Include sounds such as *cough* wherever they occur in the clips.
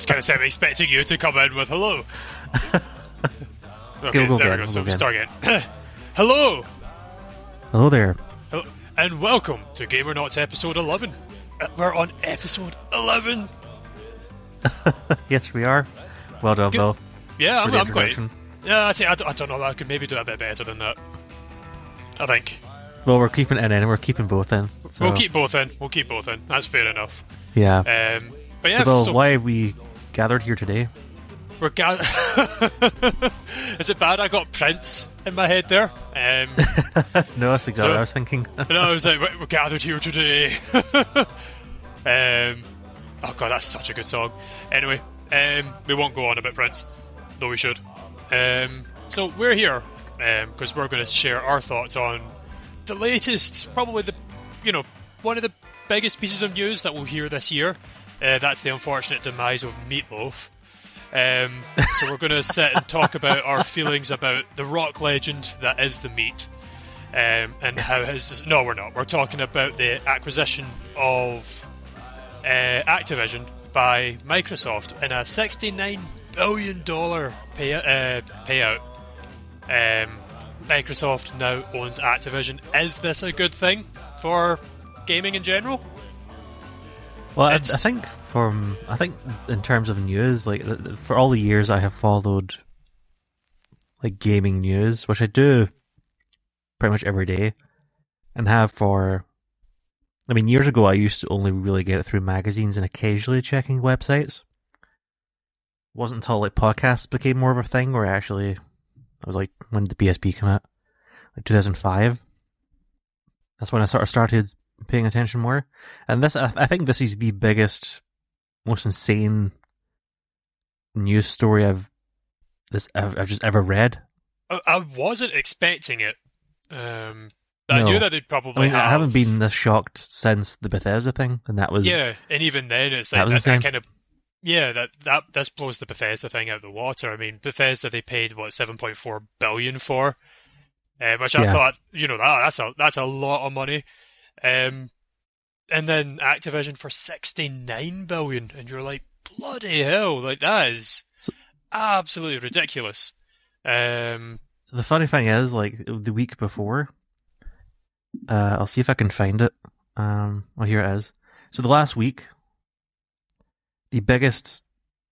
was kind of semi expecting you to come in with hello. *laughs* Okay, Go- go there again, we go. So we start again. *clears throat* hello. Hello there. Hello, and welcome to Gamernauts episode 11. Uh, We're on episode 11. *laughs* Yes, we are. Well done. Bill. Yeah, I'm, I'm quite. Yeah, I, say, I, don't, I don't know. I could maybe do a bit better than that. I think. Well, we're keeping it in. And we're keeping both in. So, We'll keep both in. We'll keep both in. That's fair enough. Yeah. Um, but yeah, so, Bill, so why we gathered here today? we're gathered. *laughs* Is it bad I got Prince in my head there? Um, *laughs* No, that's exactly So- what I was thinking. *laughs* no, I was like, "Right, we're gathered here today. um, oh god, that's such a good song. Anyway, um, we won't go on about Prince, though we should. Um, so we're here because we're going to share our thoughts on the latest, probably the, you know, one of the biggest pieces of news that we'll hear this year. Uh, that's the unfortunate demise of Meat Loaf. Um, so we're going to sit and talk about our feelings about the rock legend that is the meat um, and how his no we're not. We're talking about the acquisition of uh, Activision by Microsoft in a 69 billion dollar pay, uh, payout. Um, Microsoft now owns Activision. Is this a good thing for gaming in general Well, I, I think from I think in terms of news, like th- th- for all the years I have followed like gaming news, which I do pretty much every day, and have for. I mean, years ago I used to only really get it through magazines and occasionally checking websites. It wasn't until like podcasts became more of a thing where I actually, I was like, when did the PSP come out? Like 2005. That's when I sort of started paying attention more. And this, I think this is the biggest, most insane news story I've this I've, I've just ever read. I, I wasn't expecting it um, I No. knew that they'd probably I mean, have, I haven't been this shocked since the Bethesda thing, and that was Yeah, and even then, it's That like was that, insane. kind of yeah that that this blows the Bethesda thing out of the water. I mean, Bethesda they paid what seven point four billion for, uh, which I Yeah. thought you know that that's a that's a lot of money, um, and then Activision for sixty nine billion, and you're like bloody hell, like that is So- absolutely ridiculous. Um, So the funny thing is, like the week before, uh, I'll see if I can find it. Um, well, here it is. So the last week, the biggest,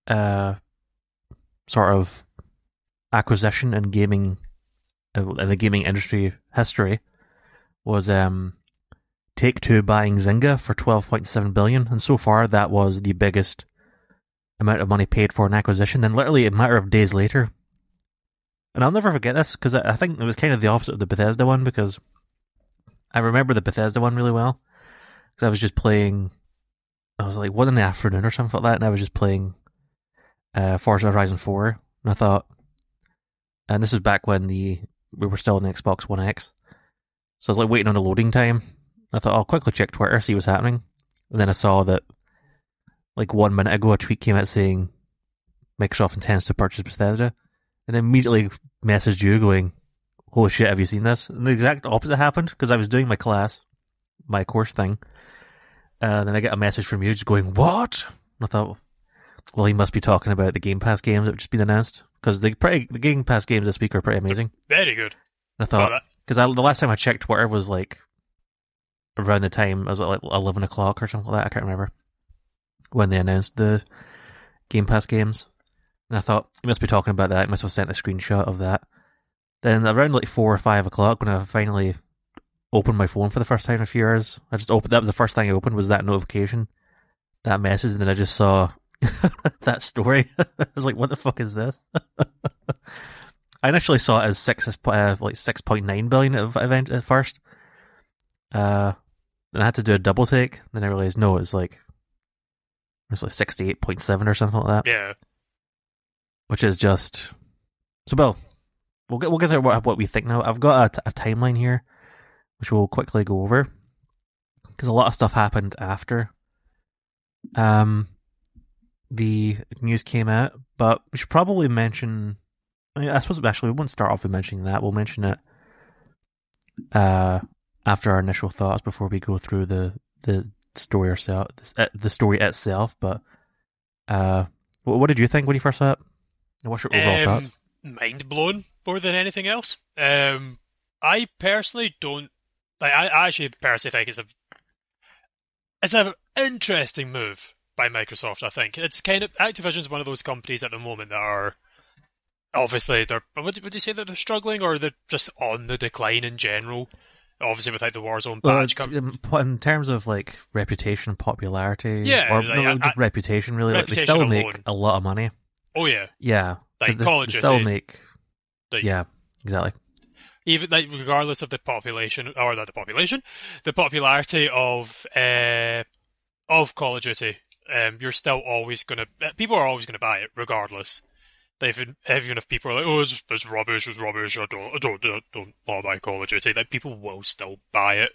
uh, sort of acquisition in gaming, uh, in the gaming industry history, was um, Take Two buying Zynga for twelve point seven billion, and so far that was the biggest amount of money paid for an acquisition. Then, literally a matter of days later, and I'll never forget this because I think it was kind of the opposite of the Bethesda one because I remember the Bethesda one really well because I was just playing. I was like one in the afternoon or something like that, and I was just playing uh, Forza Horizon Four, and I thought, and this is back when the we were still on the Xbox One X, so I was like waiting on the loading time. I thought oh, I'll quickly check Twitter, see what's happening, and then I saw that like one minute ago a tweet came out saying Microsoft intends to purchase Bethesda and immediately messaged you going, "Holy shit, have you seen this?" And the exact opposite happened because I was doing my class, my course thing, and then I get a message from you just going, "What?" And I thought, well, he must be talking about the Game Pass games that have just been announced because the pretty, the Game Pass games this week are pretty amazing. very good. I thought because the last time I checked Twitter was like around the time was like eleven o'clock or something like that. I can't remember when they announced the Game Pass games, and I thought he must be talking about that. He must have sent a screenshot of that. Then around like four or five o'clock, when I finally opened my phone for the first time in a few years, I just opened. That was the first thing I opened was that notification, that message, and then I just saw *laughs* that story. *laughs* I was like, "What the fuck is this?" *laughs* I initially saw it as six, uh, like six point nine billion at event at first. Uh, then I had to do a double take. Then I realized no, it's like it's like sixty eight point seven or something like that, Yeah, which is just so. Bill, we'll get we'll get to what, what we think now. I've got a, t- a timeline here, which we'll quickly go over because a lot of stuff happened after. Um, the news came out, but we should probably mention. I mean, I suppose actually we won't start off with mentioning that. We'll mention it uh after our initial thoughts before we go through the the story ourselves, the story itself. But uh, what, what did you think when you first saw it? What's your overall Um, thoughts? mind blown more than anything else. Um, I personally don't like. I, I actually personally think it's a it's an interesting move by Microsoft. I think it's kind of Activision's one of those companies at the moment that are obviously they're would would you say that they're struggling or they're just on the decline in general. Obviously, without the Warzone Well, patch, com- in terms of like reputation, popularity, Yeah, or like, no, just I- reputation, really. Like, they reputation still make a lot of money. oh yeah, yeah, Like they, Call they still make. Like- yeah, exactly. even like regardless of the population or not the population, the popularity of uh, of Call of Duty, um, you're still always gonna people are always gonna buy it regardless. Even even if people are like, oh, it's, it's rubbish, it's rubbish, I don't, I don't, don't, don't buy Call of Duty. Like people will still buy it,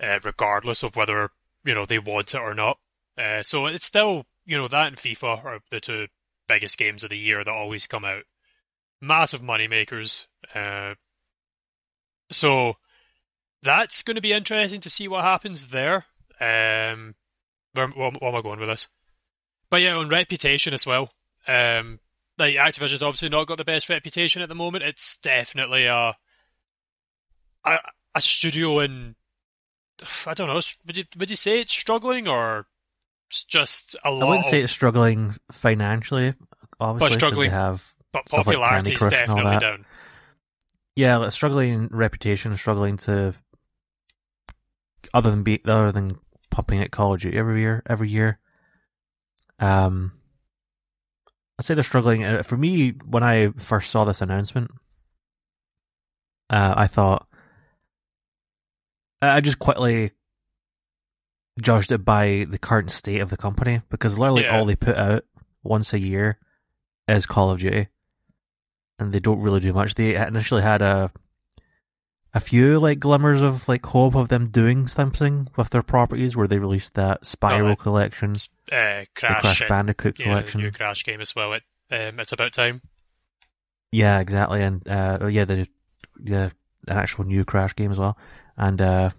uh, regardless of whether you know they want it or not. Uh, so it's still you know that and FIFA are the two biggest games of the year that always come out. Massive money makers. Uh, so that's going to be interesting to see what happens there. Um, where, where, where am I going with this? But yeah, on reputation as well. Um, like Activision's obviously not got the best reputation at the moment. It's definitely a a, a studio in I don't know. Would you would you say it's struggling or it's just a lot? I wouldn't of, say it's struggling financially, obviously, 'cause struggling- they have but like popularity Candy is Crush and all definitely down. yeah, like, struggling reputation, struggling to other than be other than pumping at Call of Duty every year, every year. Um, I'd say they're struggling. Uh, For me, when I first saw this announcement, uh, I thought I just quickly judged it by the current state of the company because literally Yeah. all they put out once a year is Call of Duty, and they don't really do much. They initially had a a few like glimmers of like hope of them doing something with their properties, where they released that Spyro collection, Uh, the Crash, Crash Bandicoot yeah, the collection. new Crash game as well. It, um, it's about time. Yeah, exactly, and uh, yeah, the the an actual new Crash game as well, and uh,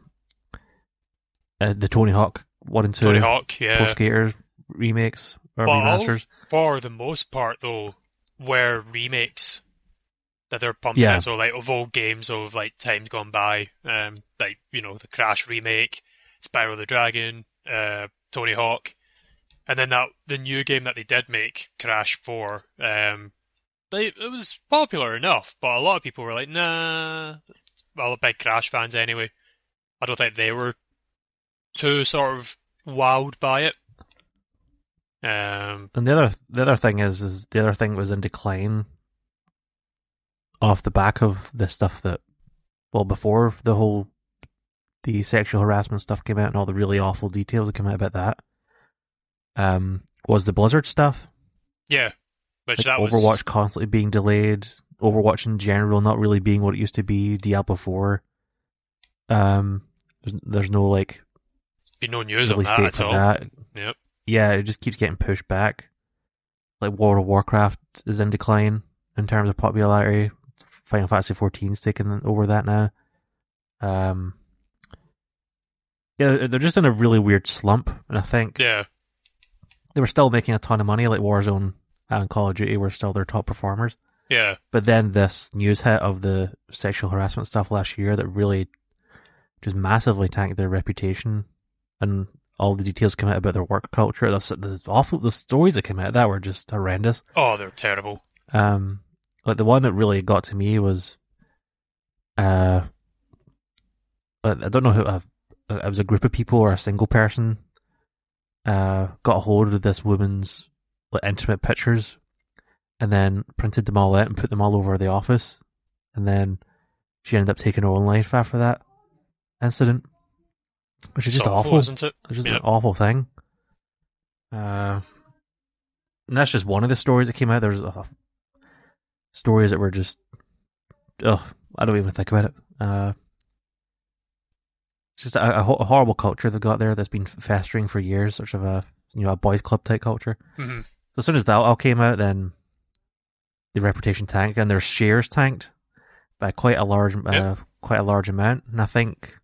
uh the Tony Hawk one and two Tony Hawk, yeah. Pro Skaters remakes or But remasters. for the most part, though, were remakes that they're pumping Yeah. out. So, like, of old games of, like, times gone by, um, like, you know, the Crash remake, Spyro the Dragon, uh, Tony Hawk, and then that the new game that they did make, Crash 4, um, they, it was popular enough, but a lot of people were like, nah, well, big Crash fans anyway. I don't think they were too sort of wowed by it. Um, And the other the other thing is is the other thing was in decline off the back of the stuff that well before the whole the sexual harassment stuff came out and all the really awful details that came out about that um was the Blizzard stuff yeah, which like that Overwatch was constantly being delayed Overwatch in general not really being what it used to be Diablo 4 um there's, there's no like be no news on that at all. that Yep. yeah, it just keeps getting pushed back. Like World of Warcraft is in decline in terms of popularity. Final Fantasy 14 is taking over that now. Um, yeah, they're just in a really weird slump, and I think Yeah, they were still making a ton of money. Like Warzone and Call of Duty were still their top performers, yeah, but then this news hit of the sexual harassment stuff last year that really just massively tanked their reputation and all the details came out about their work culture. That's the awful. The stories that came out of that were just horrendous. Oh, they're terrible. Um, like the one that really got to me was, uh, I don't know who. I uh, it was a group of people or a single person. Uh, got a hold of this woman's like intimate pictures, and then printed them all out and put them all over the office, and then she ended up taking her own life after that incident, which is just It's awful. isn't it? It's just Yep. an awful thing. Uh, and that's just one of the stories that came out. There's uh, stories that were just, oh, I don't even think about it. Uh, it's just a, a a horrible culture they've got there that's been festering for years, sort of a you know a boys' club type culture. Mhm. So as soon as that all came out, then the reputation tanked and their shares tanked by quite a large, uh, quite a large amount. And I think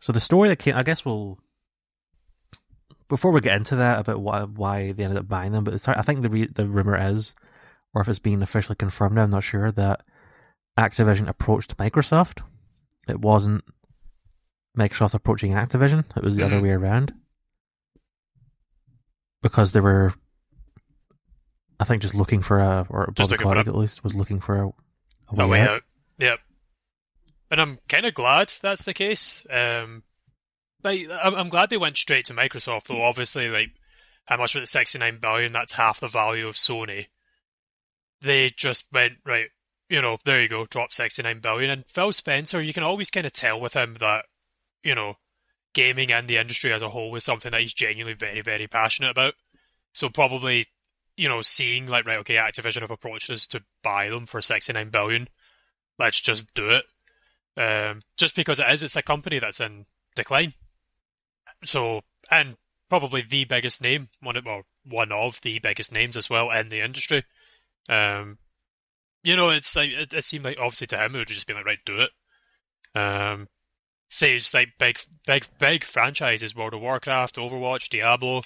So the story that came, I guess we'll before we get into that about why why they ended up buying them. But it's, I think the re, the rumor is, or if it's been officially confirmed, now, I'm not sure that Activision approached Microsoft. It wasn't Microsoft approaching Activision. It was the other Mhm. way around because they were, I think, just looking for a or Just Bobby Kotick at least was looking for a, a way, a way out. out. Yep. And I'm kind of glad that's the case. Um, like, I'm, I'm glad they went straight to Microsoft, though. Obviously, like, how much was it? 69 billion. That's half the value of Sony. They just went right. You know, there you go. Drop 69 billion. And Phil Spencer, you can always kind of tell with him that, you know, gaming and the industry as a whole is something that he's genuinely very, very passionate about. So probably, you know, seeing like, right, okay, Activision have approached us to buy them for 69 billion let's just do it. Um, just because it is, it's a company that's in decline. So, and probably the biggest name, one of, well, one of the biggest names as well in the industry. Um, you know, it's like it, it seemed like obviously to him it would have just been like, right, do it. Um, saves like big, big, big franchises: World of Warcraft, Overwatch, Diablo.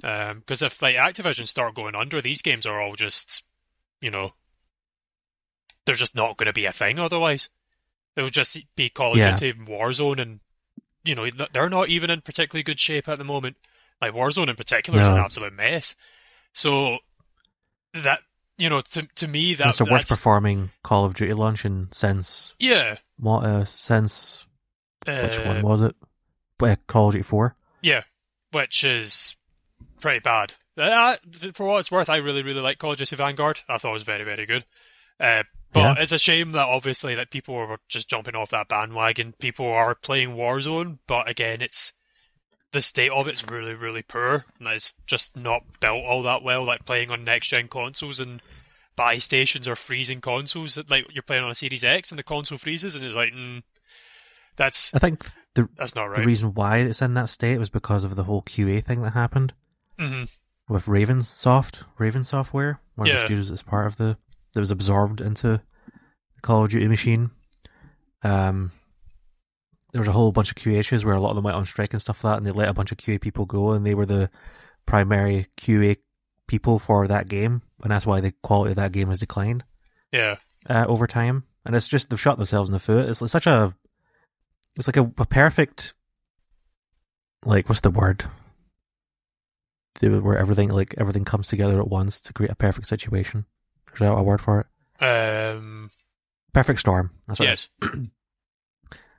Because if like Activision start going under, these games are all just, you know, they're just not going to be a thing otherwise. It would just be Call of Yeah. Duty Warzone, and you know they're not even in particularly good shape at the moment. Like Warzone in particular is an absolute mess. So that you know, to to me that That's the worst performing Call of Duty launch in since yeah. what? Uh, since which uh, one was it? Uh, Call of Duty Four. Yeah, which is pretty bad. Uh, for what it's worth, I really, really like Call of Duty Vanguard. I thought it was very, very good. Uh, but Yeah. it's a shame that obviously that people are just jumping off that bandwagon. People are playing Warzone, but again, it's the state of it's really, really poor, and it's just not built all that well. Like playing on next gen consoles and PlayStations are freezing consoles. Like you're playing on a Series X and the console freezes, and it's like, mm, that's I think the that's not right. the reason why it's in that state was because of the whole QA thing that happened hmm with Ravensoft, Raven Software, one of Yeah. the studios that's part of the that was absorbed into the Call of Duty machine. Um, there was a whole bunch of QA issues where a lot of them went on strike and stuff like that, and they let a bunch of QA people go, and they were the primary QA people for that game, and that's why the quality of that game has declined Yeah. uh, over time. And it's just they've shot themselves in the foot. It's, it's such a, it's like a, a perfect, like what's the word? The- Where everything like everything comes together at once to create a perfect situation. Is that a word for it? Um. Perfect storm. That's what it Yes. is. *clears throat*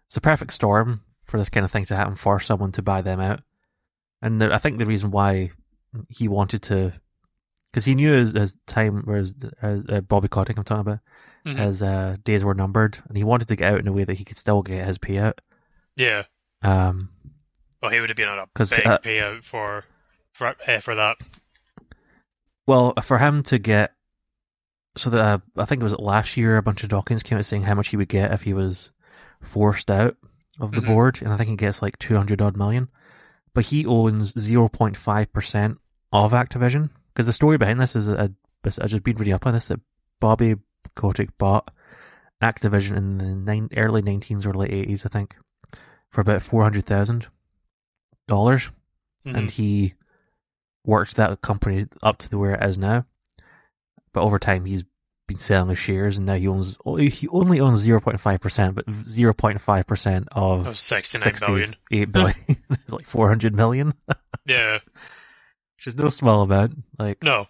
It's a perfect storm for this kind of thing to happen for someone to buy them out. And the, I think the reason why he wanted to, because he knew his, his time, whereas uh, uh, Bobby Kotick I'm talking about, Mhm. his uh, days were numbered, and he wanted to get out in a way that he could still get his payout. Yeah. Um, Well, he would have been on a big uh, payout for for uh, for that. well, for him to get, so that uh, I think it was last year, a bunch of documents came out saying how much he would get if he was forced out of the Mhm. board, and I think he gets like two hundred odd million. But he owns zero point five percent of Activision because the story behind this is I just been reading up on this that Bobby Kotick bought Activision in the nine, early nineteens or late eighties, I think, for about four hundred thousand dollars. and he worked that company up to the where it is now. But over time, he's been selling his shares, and now he owns he only owns zero point five percent, but zero point five percent of Of 69 billion. eight billion, It's *laughs* *laughs* like four hundred million, Yeah. which is no small amount. Like, No,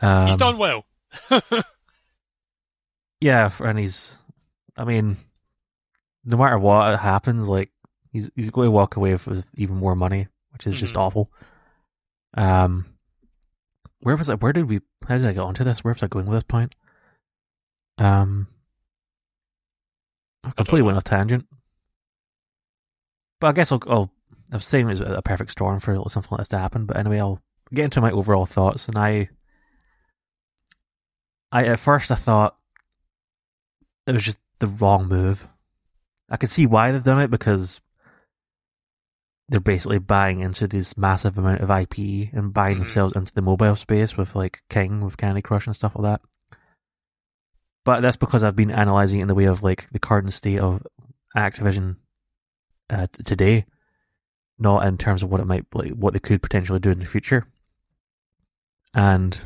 um, he's done well. *laughs* yeah, and he's, I mean, no matter what happens, like he's he's going to walk away with even more money, which is just Mhm. awful. Um, where was I? Where did we? How did I get onto this? Where was I going with this point? Um, I completely went off tangent. But I guess I'll. I'll I was saying it was a perfect storm for something like this to happen. But anyway, I'll get into my overall thoughts. And I, I at first I thought it was just the wrong move. I could see why they've done it because they're basically buying into this massive amount of IP and buying Mhm. themselves into the mobile space with like King with Candy Crush and stuff like that. But that's because I've been analyzing it in the way of like the current state of Activision uh, t- today, not in terms of what it might like what they could potentially do in the future. And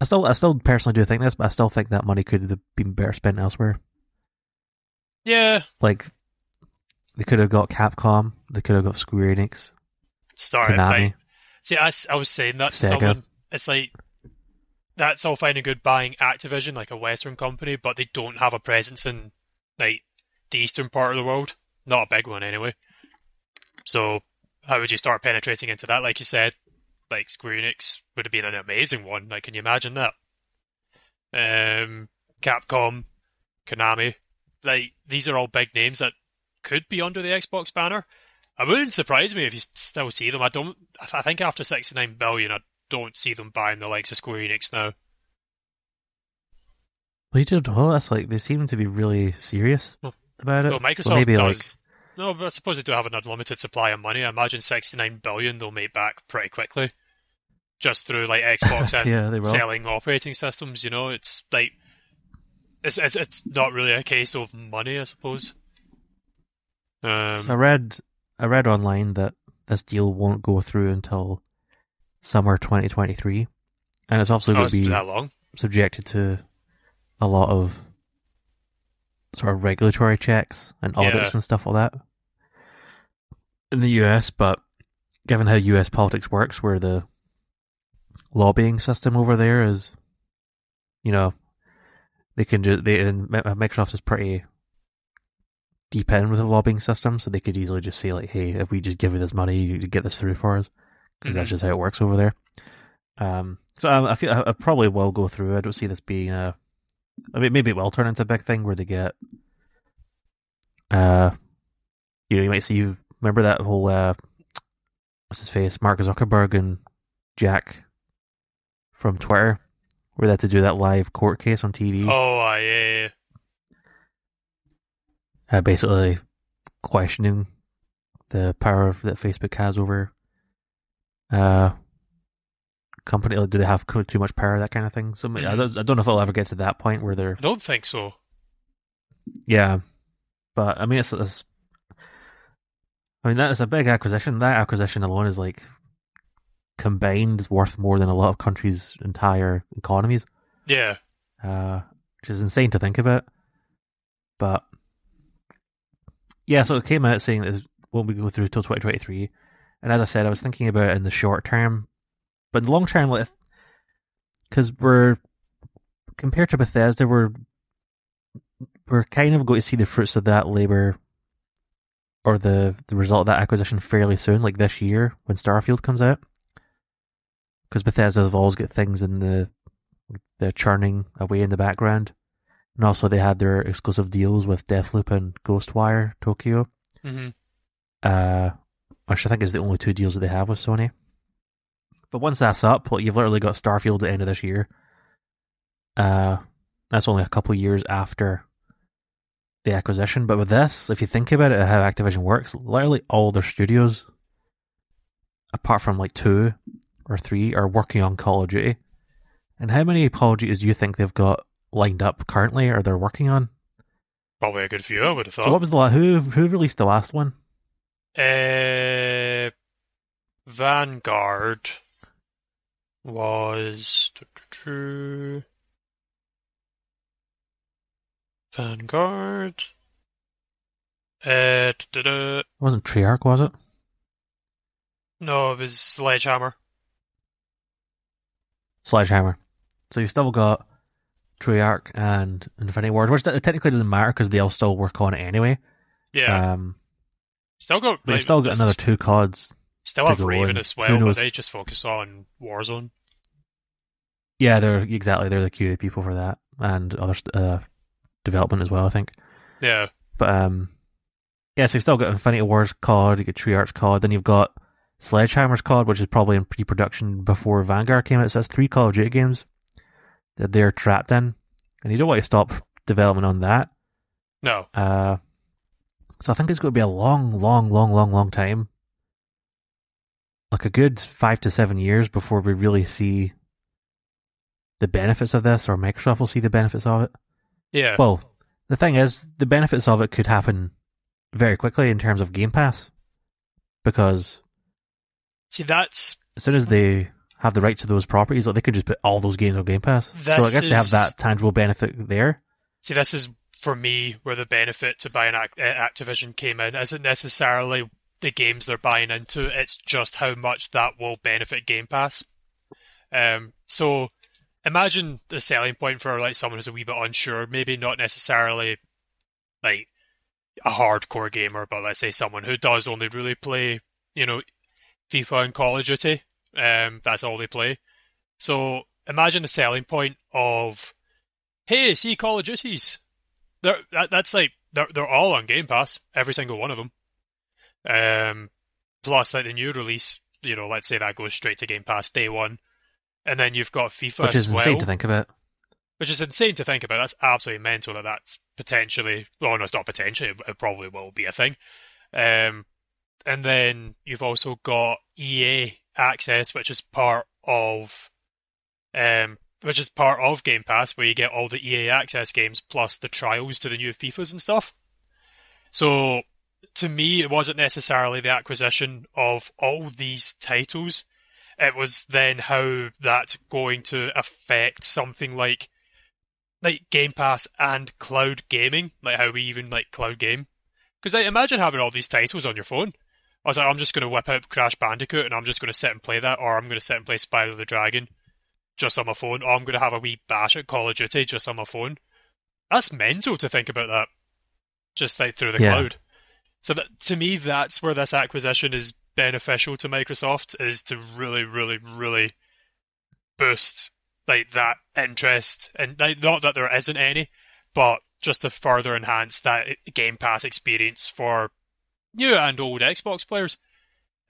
I still, I still personally do think this, but I still think that money could have been better spent elsewhere. Yeah, Like they could have got Capcom, they could have got Square Enix, started. Konami. See, I was saying that to someone. It's like that's all fine and good buying Activision, like a Western company, but they don't have a presence in like the eastern part of the world. Not a big one, anyway. So, how would you start penetrating into that? Like you said, like Square Enix would have been an amazing one. Like, can you imagine that? Um, Capcom, Konami, like these are all big names that could be under the Xbox banner. It wouldn't surprise me if you still see them. I don't. I think after sixty nine billion, I don't see them buying the likes of Square Enix now. Well, you don't know. That's like they seem to be really serious Well- about it. Well, So Microsoft maybe does. No, but I suppose they do have an unlimited supply of money. I imagine sixty nine billion they'll make back pretty quickly, just through like Xbox *laughs* and yeah, selling operating systems. You know, it's like it's it's, it's not really a case of money, I suppose. Um, So I read, I read online that this deal won't go through until summer 2023, and it's obviously oh, going to be subjected to a lot of sort of regulatory checks and audits Yeah. and stuff like that in the US. But given how US politics works, where the lobbying system over there is, you know, they can just they and Microsoft is pretty deep in with the lobbying system, so they could easily just say like, "Hey, if we just give you this money, you could get this through for us," because that's Mhm. just how it works over there. Um, so I, I feel I, I probably will go through. I don't see this being a. I mean, maybe it will turn into a big thing where they get. Uh, you know, you might see. You remember that whole uh, what's his face, Mark Zuckerberg and Jack from Twitter, where they had to do that live court case on TV. Oh, yeah, yeah. Uh, basically questioning the power that Facebook has over uh company. Like, do they have too much power? That kind of thing. So I Mhm. don't, I don't know if it'll ever get to that point where they're I don't think so. yeah. But I mean, it's, it's I mean that is a big acquisition. That acquisition alone is like combined is worth more than a lot of countries' entire economies. Yeah, uh, which is insane to think about. But yeah, so it came out saying that won't be go through till 2023. And as I said, I was thinking about it in the short term, but the long term, because we're compared to Bethesda, we're we're kind of going to see the fruits of that labor or the the result of that acquisition fairly soon, like this year when Starfield comes out. Because Bethesda have always got things in the the churning away in the background. And also they had their exclusive deals with Deathloop and Ghostwire Tokyo, hmm uh, which I think is the only two deals that they have with Sony. But once that's up, well, you've literally got Starfield at the end of this year. Uh, that's only a couple years after the acquisition. But with this, if you think about it, how Activision works, literally all their studios, apart from like two or three, are working on Call of Duty. And how many Call of Duties do you think they've got lined up currently or they're working on? probably a good few. I would have thought. So what was the la- who who released the last one? Uh, Vanguard was Vanguard. Uh. It wasn't Treyarch, was it? no, it was Sledgehammer. Sledgehammer. So you've still got Treyarch and Infinity Ward, which technically doesn't matter because they all still work on it anyway. Yeah, Um, still got. but like, still got another two CODs. Still have Raven on. as well, but they just focus on Warzone. Yeah, they're exactly they're the QA people for that and other uh, development as well. I think. Yeah, But um, yeah, so you've still got Infinity Ward's COD, you got Treyarch's COD, then you've got Sledgehammer's COD, which is probably in pre-production before Vanguard came out. So that's three Call of Duty games that they're trapped in, and you don't want to stop development on that. no, Uh, so I think it's going to be a long, long, long, long, long time. Like a good five to seven years before we really see the benefits of this, or Microsoft will see the benefits of it. yeah, Well, the thing is, the benefits of it could happen very quickly in terms of Game Pass because See, that's as soon as they have the rights to those properties, like they could just put all those games on Game Pass. so I This guess they have that tangible benefit there. see, this is for me where the benefit to buying uh, Activision came in. Isn't necessarily the games they're buying into; it's just how much that will benefit Game Pass. Um, so imagine the selling point for like someone who's a wee bit unsure, maybe not necessarily like a hardcore gamer, but let's say someone who does only really play, you know, FIFA and Call of Duty. Um, that's all they play. So imagine the selling point of, hey, see Call of Duties. They're, that, that's like they're they're all on Game Pass, every single one of them. Um, plus like the new release, you know, let's say that goes straight to Game Pass day one, and then you've got FIFA Which is well insane to think about. which is insane to think about. That's absolutely mental that that's potentially, well, no, it's not potentially, it probably will be a thing. Um, and then you've also got EA access, which is part of, um, which is part of Game Pass, where you get all the EA access games plus the trials to the new FIFAs and stuff. So, to me, it wasn't necessarily the acquisition of all these titles. It was then how that's going to affect something like like Game Pass and cloud gaming, like how we even like cloud game. Because I imagine having all these titles on your phone. I was like, I'm just going to whip out Crash Bandicoot and I'm just going to sit and play that, or I'm going to sit and play Spyro the Dragon just on my phone, or I'm going to have a wee bash at Call of Duty just on my phone. That's mental to think about that, just like through the Yeah. cloud. So that to me, that's where this acquisition is beneficial to Microsoft is to really, really, really boost like that interest, and like, not that there isn't any, but just to further enhance that Game Pass experience for new and old Xbox players.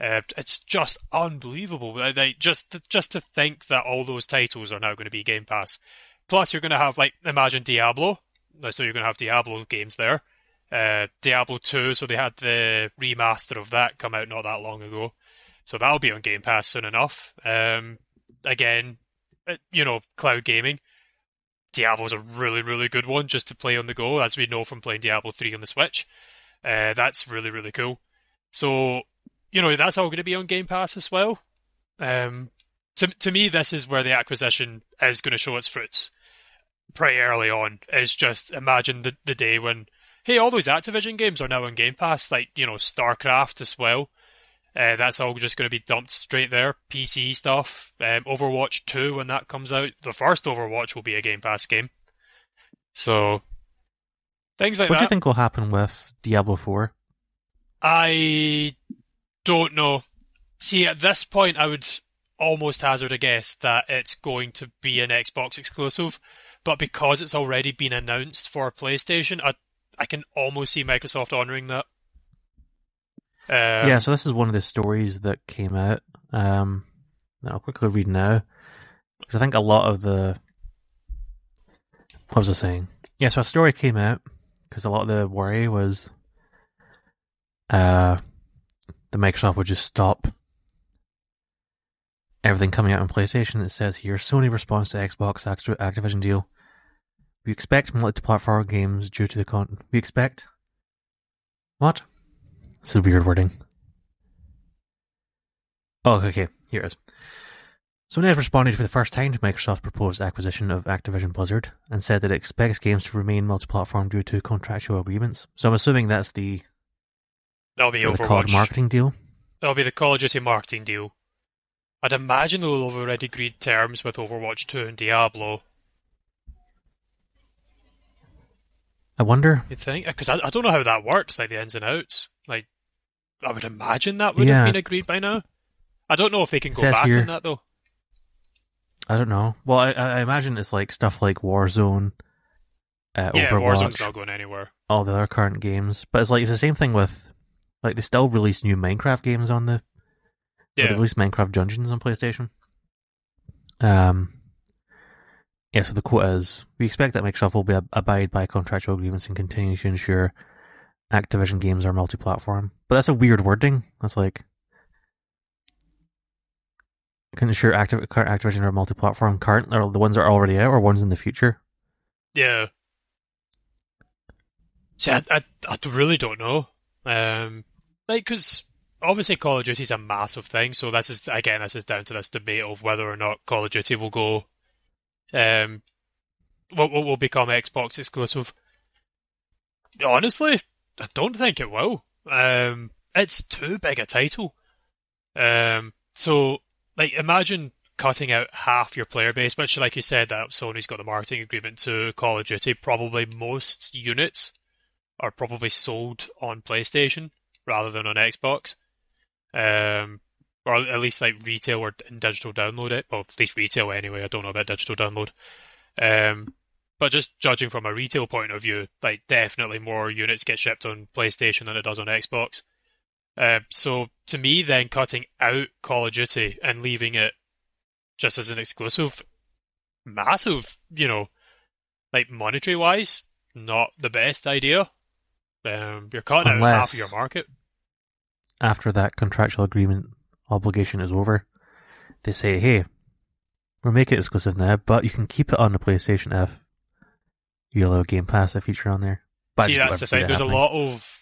Uh, it's just unbelievable. Like just to, just to think that all those titles are now going to be Game Pass. Plus, you're going to have like imagine Diablo. So you're going to have Diablo games there. Uh, Diablo 2, so they had the remaster of that come out not that long ago. So that'll be on Game Pass soon enough. Um, again, uh, you know, cloud gaming. Diablo's a really, really good one just to play on the go, as we know from playing Diablo 3 on the Switch. Uh, that's really, really cool. So, you know, that's all going to be on Game Pass as well. Um, to, to me, this is where the acquisition is going to show its fruits pretty early on. Is just imagine the, the day when, hey, all those Activision games are now on Game Pass, like, you know, StarCraft as well. Uh, that's all just going to be dumped straight there. PC stuff. Um, Overwatch 2, when that comes out, the first Overwatch will be a Game Pass game. So, things like What do you think will happen with Diablo 4? I don't know. See, at this point, I would almost hazard a guess that it's going to be an Xbox exclusive, but because it's already been announced for PlayStation, I I can almost see Microsoft honoring that. Um, yeah, so this is one of the stories that came out. Um, I'll quickly read now. Because I think a lot of the. What was I saying? Yeah, so a story came out because a lot of the worry was uh, the Microsoft would just stop everything coming out on PlayStation. It says here Sony responds to Xbox Activision deal. We expect multi-platform games due to the con. We expect what? This is weird wording. Oh, okay, here it is. Sony has responded for the first time to Microsoft's proposed acquisition of Activision Blizzard and said that it expects games to remain multi-platform due to contractual agreements. So I'm assuming that's the, that'll be the COD marketing deal. That'll be the Call of Duty marketing deal. I'd imagine they'll have already agreed terms with Overwatch 2 and Diablo. I wonder. You think? Because I, I don't know how that works, like the ins and outs. Like, I would imagine that would Yeah. have been agreed by now. I don't know if they can It go back here- on that though. I don't know. Well, I, I imagine it's like stuff like Warzone, uh, Yeah, Warzone's not going anywhere. all the other current games. But it's like it's the same thing with like they still release new Minecraft games on the Yeah, They release Minecraft Dungeons on PlayStation. Um, yeah, so the quote is, we expect that Microsoft will be ab- abide by contractual agreements and continue to ensure Activision games are multi-platform. But that's a weird wording. That's like, can ensure Activ- current Activision are multi-platform current, or the ones that are already out, or ones in the future. yeah. See, I, I, I really don't know. Um, like because obviously Call of Duty is a massive thing, so this is again this is down to this debate of whether or not Call of Duty will go, um, will, will become Xbox exclusive. Honestly, I don't think it will. Um, it's too big a title. Um, so like imagine cutting out half your player base, which, like you said, that Sony's got the marketing agreement to Call of Duty. Probably most units are probably sold on PlayStation rather than on Xbox, um, or at least like retail or digital download it. Well, at least retail anyway. I don't know about digital download. Um, but just judging from a retail point of view, like definitely more units get shipped on PlayStation than it does on Xbox. Uh, so to me, then cutting out Call of Duty and leaving it just as an exclusive, massive, you know, like monetary wise, not the best idea. Um, you're cutting out half of your market. After that contractual agreement obligation is over, they say, "Hey, we'll make it exclusive now, but you can keep it on the PlayStation if you allow Game Pass a feature on there." But See, that's the thing. that There's a lot of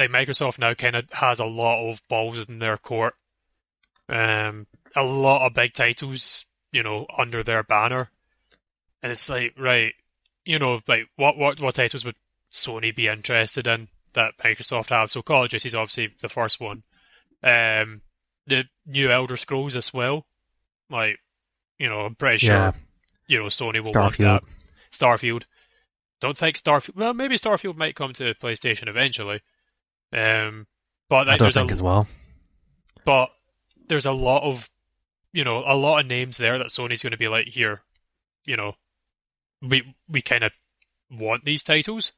like Microsoft now kind of has a lot of balls in their court. Um, a lot of big titles, you know, under their banner, and it's like, right, you know, like what what what titles would Sony be interested in that Microsoft have? So Call of Duty is obviously the first one. Um, the new Elder Scrolls as well. Like, you know, I'm pretty sure Yeah, you know Sony will want Starfield. that. Starfield. Don't think Starfield. Well, maybe Starfield might come to PlayStation eventually. Um, but I don't think a as well. but there's a lot of you know a lot of names there that Sony's going to be like here, you know, we we kind of want these titles,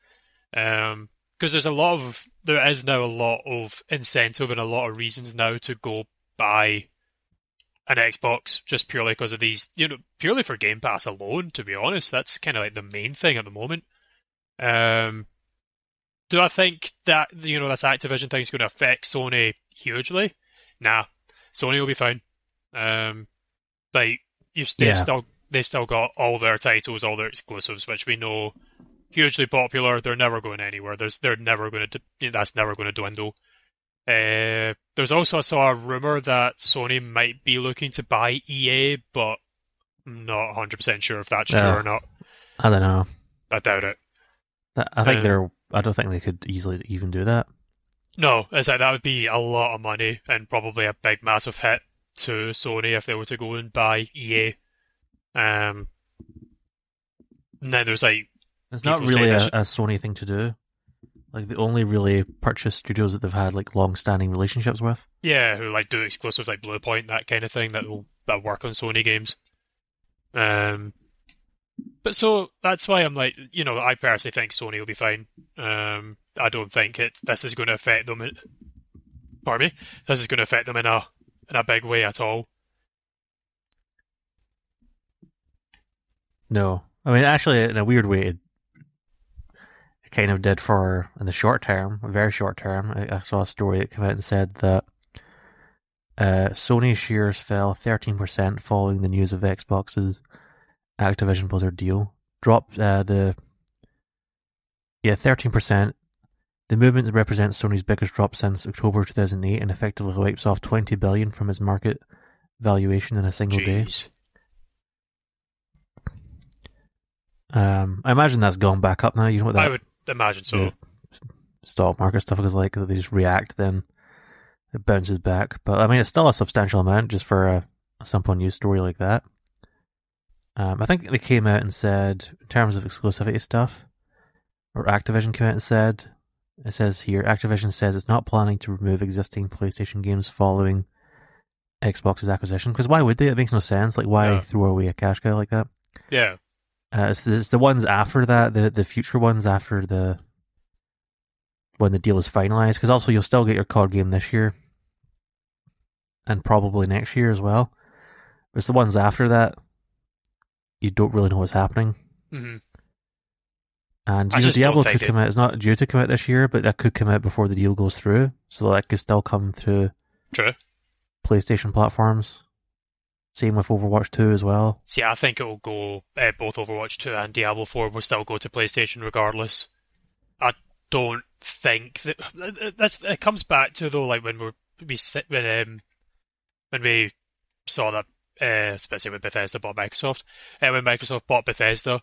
um, because there's a lot of there is now a lot of incentive and a lot of reasons now to go buy an Xbox just purely because of these, you know, purely for Game Pass alone. To be honest, that's kind of like the main thing at the moment. Um, do I think that you know this Activision thing is going to affect Sony hugely? Nah, Sony will be fine. Um, like you've they've Yeah. still they've still got all their titles, all their exclusives, which we know hugely popular. They're never going anywhere. There's they're never going to that's never going to dwindle. Uh, there's also I saw a rumor that Sony might be looking to buy EA, but I'm not 100 percent sure if that's true Yeah. or not. I don't know. I doubt it. I think Um, they're. I don't think they could easily even do that. No, it's like that would be a lot of money and probably a big massive hit to Sony if they were to go and buy EA. Um, and then there's like It's not really a, should- a Sony thing to do. Like they only really purchase studios that they've had like long-standing relationships with. yeah, who like do exclusives like Bluepoint that kind of thing that will that work on Sony games. Um, but so that's why I'm like, you know, I personally think Sony will be fine. Um, I don't think it. This is going to affect them. In, pardon me. This is going to affect them in a in a big way at all. No, I mean actually, in a weird way, it, it kind of did for in the short term, very short term. I, I saw a story that came out and said that uh, Sony shares fell thirteen percent following the news of Xbox's Activision Blizzard deal. Dropped uh, the yeah thirteen percent. The movement represents Sony's biggest drop since October 2008 and effectively wipes off 20 billion from its market valuation in a single day. Um, I imagine that's gone back up now. You know what that I would imagine so. stock market stuff is like that they just react, then it bounces back. But I mean, it's still a substantial amount just for a, a simple news story like that. Um, I think they came out and said, in terms of exclusivity stuff, or Activision came out and said, it says here, Activision says it's not planning to remove existing PlayStation games following Xbox's acquisition. Because why would they? It makes no sense. Like, why Yeah. throw away a cash cow like that? Yeah. Uh, it's, the, it's the ones after that, the the future ones after the when the deal is finalized. Because also you'll still get your COD game this year, and probably next year as well. It's the ones after that you don't really know what's happening. hmm And I know, Diablo could come out. It's not due to come out this year, but that could come out before the deal goes through. So that could still come to True. PlayStation platforms. Same with Overwatch 2 as well. See, I think it will go. Uh, both Overwatch 2 and Diablo 4 will still go to PlayStation regardless. I don't think that that's it comes back to though like when we we sit when um when we saw that uh, especially when Bethesda bought Microsoft uh, when Microsoft bought Bethesda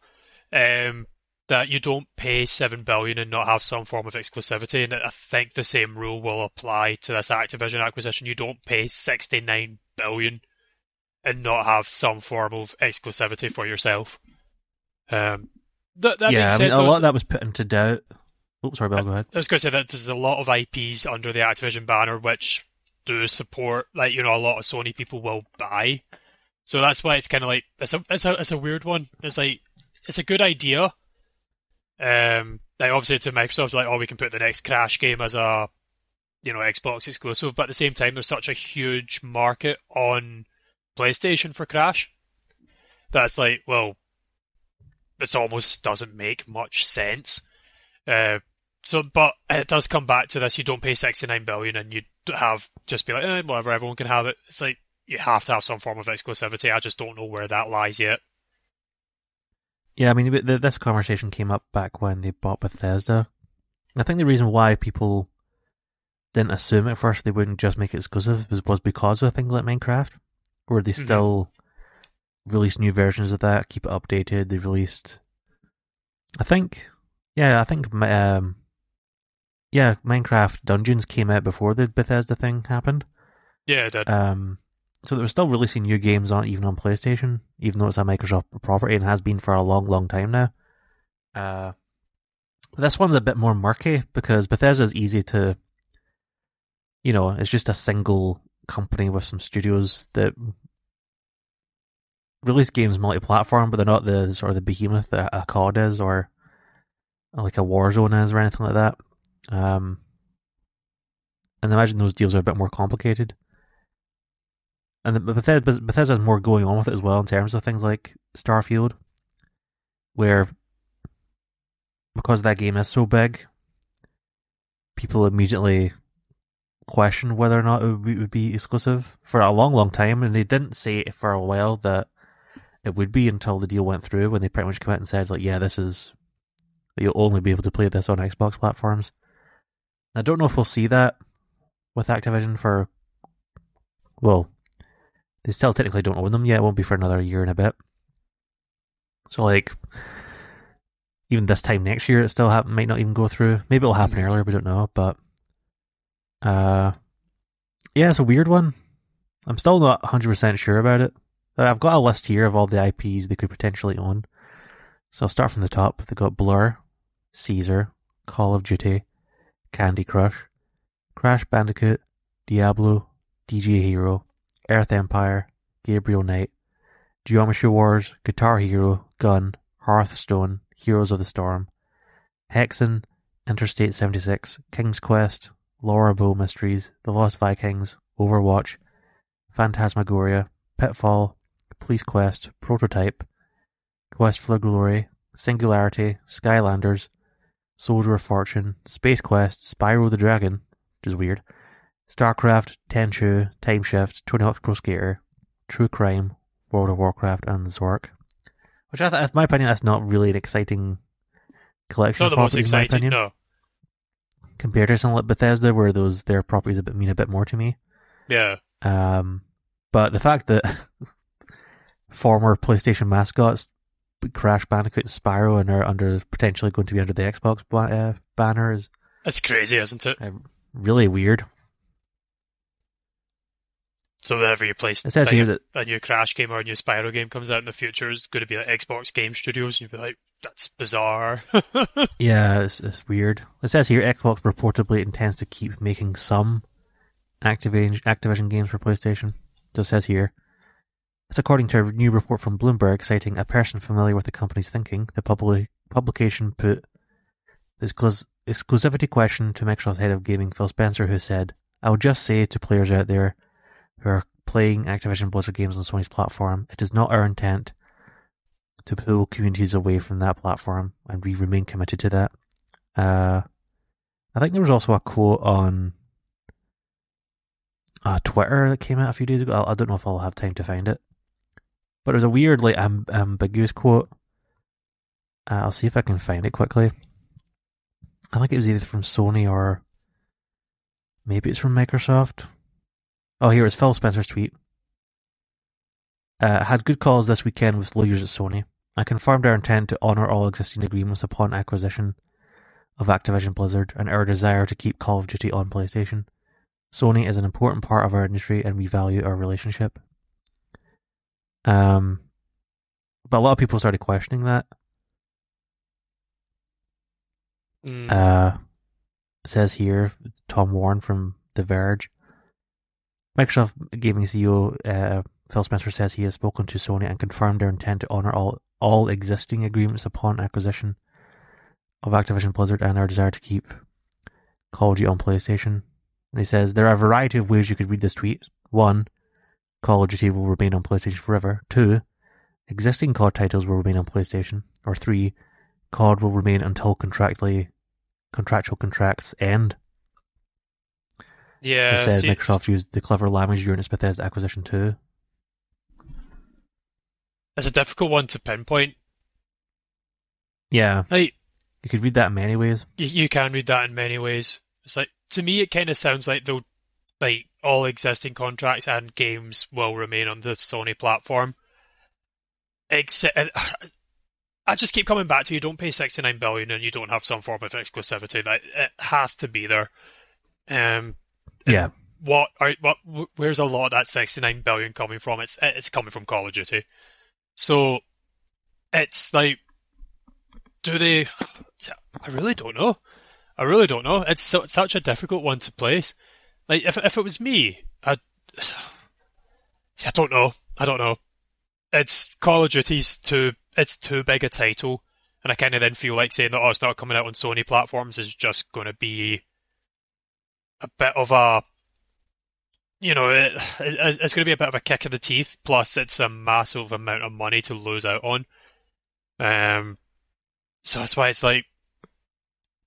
um that you don't pay seven billion and not have some form of exclusivity and I think the same rule will apply to this Activision acquisition you don't pay sixty nine billion and not have some form of exclusivity for yourself um that, that yeah, makes I mean, a lot of that was put into doubt. Oops, sorry, Bill, go ahead. I was going to say that there's a lot of IPs under the Activision banner which do support, like you know, a lot of Sony people will buy. So that's why it's kind of like it's a it's a it's a weird one. It's like it's a good idea. Um, like obviously to Microsoft, like oh, we can put the next Crash game as a you know Xbox exclusive, but at the same time, there's such a huge market on PlayStation for Crash that's like well, this almost doesn't make much sense. Uh, so, but it does come back to this: you don't pay sixty nine billion, and you have just be like, eh, whatever, everyone can have it. It's like you have to have some form of exclusivity. I just don't know where that lies yet. Yeah, I mean, th- th- this conversation came up back when they bought Bethesda. I think the reason why people didn't assume at first they wouldn't just make it exclusive was, was because of things like Minecraft, where they Mhm. still release new versions of that, keep it updated. They've released, I think, yeah, I think, um, yeah, Minecraft Dungeons came out before the Bethesda thing happened. Yeah, it did. Um, so they were still releasing new games on even on PlayStation, even though it's a Microsoft property and has been for a long, long time now. Uh, this one's a bit more murky because Bethesda is easy to, you know, it's just a single company with some studios that release games multi-platform, but they're not the sort of the behemoth that a COD is or like a Warzone is or anything like that. Um, and imagine those deals are a bit more complicated. And the, Bethesda, Bethesda has more going on with it as well in terms of things like Starfield, where because that game is so big, people immediately question whether or not it would be, would be exclusive for a long, long time, and they didn't say for a while that it would be until the deal went through when they pretty much came out and said like, yeah, this is you'll only be able to play this on Xbox platforms. I don't know if we'll see that with Activision for well, they still technically don't own them yet. It won't be for another year and a bit. So like, even this time next year, it still ha- might not even go through. Maybe it'll happen earlier. We don't know, but uh, yeah, it's a weird one. I'm still not 100 percent sure about it. I've got a list here of all the IPs they could potentially own. So I'll start from the top. They got Blur, Caesar, Call of Duty, Candy Crush, Crash Bandicoot, Diablo, DJ Hero, Earth Empire, Gabriel Knight, Geometry Wars, Guitar Hero, Gun, Hearthstone, Heroes of the Storm, Hexen, Interstate 76, King's Quest, Laura Bow Mysteries, The Lost Vikings, Overwatch, Phantasmagoria, Pitfall, Police Quest, Prototype, Quest for Glory, Singularity, Skylanders, Soldier of Fortune, Space Quest, Spyro the Dragon, which is weird, StarCraft, Tenchu, Time Shift, Tony Hawk's Pro Skater, True Crime, World of Warcraft, and Zork. Which, I th- in my opinion, that's not really an exciting collection Not of the most exciting, no. compared to something like Bethesda, where those their properties a bit mean a bit more to me. Yeah, Um, but the fact that *laughs* former PlayStation mascots Crash Bandicoot and Spyro and are under potentially going to be under the Xbox ba- uh, banner is it's crazy, isn't it? uh, really weird. So whenever you place It says like, here that a new Crash game or a new Spyro game comes out in the future, it's going to be like Xbox Game Studios, and you'll be like, that's bizarre. *laughs* yeah, it's, it's weird. It says here Xbox reportedly intends to keep making some Activision Activision games for PlayStation. It says here. It's according to a new report from Bloomberg citing a person familiar with the company's thinking. The public, publication put this exclus- exclusivity question to Microsoft's head of gaming, Phil Spencer, who said, I would just say to players out there who are playing Activision Blizzard games on Sony's platform, it is not our intent to pull communities away from that platform, and we remain committed to that. Uh, I think there was also a quote on uh, Twitter that came out a few days ago. I don't know if I'll have time to find it, but it was a weird, like, amb- ambiguous quote. Uh, I'll see if I can find it quickly. I think it was either from Sony or maybe it's from Microsoft. Oh, here is Phil Spencer's tweet. Uh, had good calls this weekend with lawyers at Sony. I confirmed our intent to honour all existing agreements upon acquisition of Activision Blizzard and our desire to keep Call of Duty on PlayStation. Sony is an important part of our industry and we value our relationship. Um, but a lot of people started questioning that. Mm. Uh, says here, Tom Warren from The Verge. Microsoft Gaming CEO uh, Phil Spencer says he has spoken to Sony and confirmed their intent to honour all, all existing agreements upon acquisition of Activision Blizzard and our desire to keep Call of Duty on PlayStation. And he says there are a variety of ways you could read this tweet. One, Call of Duty will remain on PlayStation forever. Two, existing COD titles will remain on PlayStation. Or three, COD will remain until contractually contractual contracts end. yeah, see- Microsoft used the clever language during its Bethesda acquisition too. it's a difficult one to pinpoint. Yeah, Like you could read that in many ways. you, you can read that in many ways. It's like to me, it kind of sounds like they'll like all existing contracts and games will remain on the Sony platform. Except, *sighs* I just keep coming back to you. Don't pay sixty nine billion and you don't have some form of exclusivity. That it has to be there. Um, Yeah, what are what? Where's a lot of that sixty nine billion coming from? It's it's coming from Call of Duty. So it's like, do they? *sighs* I really don't know. I really don't know. It's so, such a difficult one to place. Like if if it was me, I *sighs* I don't know. I don't know. It's Call of Duty's too. It's too big a title, and I kind of then feel like saying that oh, it's not coming out on Sony platforms is just going to be a bit of a you know, it, it, it's going to be a bit of a kick in the teeth. Plus, it's a massive amount of money to lose out on. Um, so that's why it's like,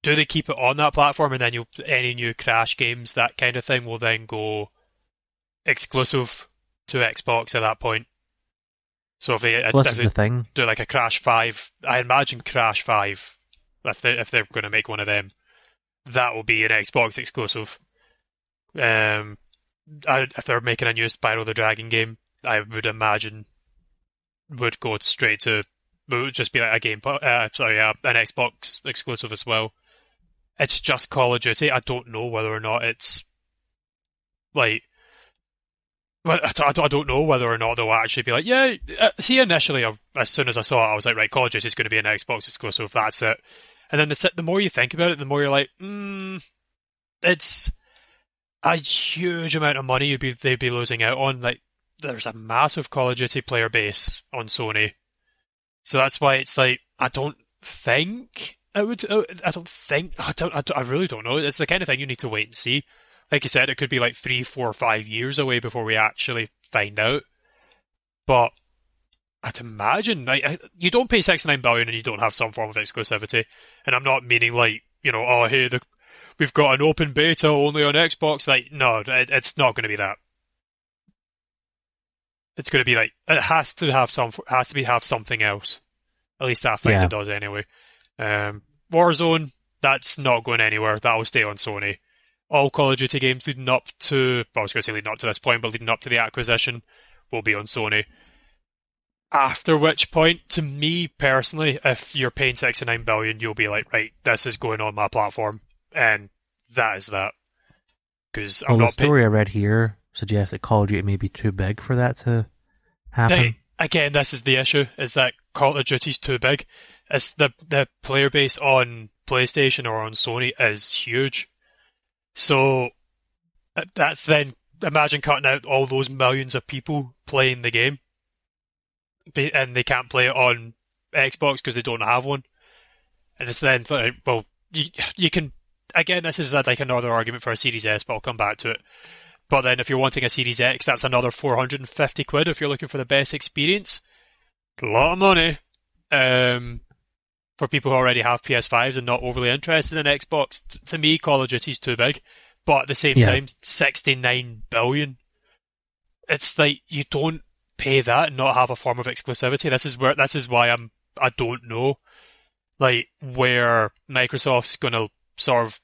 do they keep it on that platform, and then you any new Crash games, that kind of thing, will then go exclusive to Xbox at that point. So if they, well, if they the thing. do like a Crash Five, I imagine Crash Five, if they if they're going to make one of them, that will be an Xbox exclusive. Um, I, if they're making a new Spyro the Dragon game, I would imagine would go straight to would just be like a game, uh, sorry, uh, an Xbox exclusive as well. It's just Call of Duty. I don't know whether or not it's like. Well, I don't- know whether or not they'll actually be like, yeah. uh, See, initially, as soon as I saw it, I was like, right, Call of Duty is going to be an Xbox exclusive. That's it. And then the the more you think about it, the more you're like, hmm, it's a huge amount of money you'd be they'd be losing out on. Like, there's a massive Call of Duty player base on Sony, so that's why it's like I don't think I would. uh, I don't think I don't. I, don't, I really don't know. It's the kind of thing you need to wait and see. Like you said, it could be like three, four, five years away before we actually find out. But I'd imagine like you don't pay sixty nine billion and you don't have some form of exclusivity. And I'm not meaning like you know, oh hey, the, we've got an open beta only on Xbox. Like no, it, it's not going to be that. It's going to be like it has to have some has to be have something else. At least I think Yeah. it does anyway. Um, Warzone, that's not going anywhere. That will stay on Sony. All Call of Duty games leading up to, well, I was going to say leading up to this point, but leading up to the acquisition will be on Sony. After which point, to me personally, if you're paying 69 billion, you'll be like, right, this is going on my platform, and that is that. Because Well, the story I read here suggests that Call of Duty may be too big for that to happen. They- again, this is the issue: is that Call of Duty's too big. It's the the player base on PlayStation or on Sony is huge. So that's then imagine cutting out all those millions of people playing the game, and they can't play it on Xbox because they don't have one. And it's then well, you you can again. This is like another argument for a Series S, but I'll come back to it. But then if you're wanting a Series X, that's another 450 quid if you're looking for the best experience. A lot of money. Um, for people who already have PS5s and not overly interested in Xbox. T- to me, Call of Duty's too big. But at the same Yeah. time, 69 billion. It's like you don't pay that and not have a form of exclusivity. This is where this is why I'm I don't know like where Microsoft's gonna sort of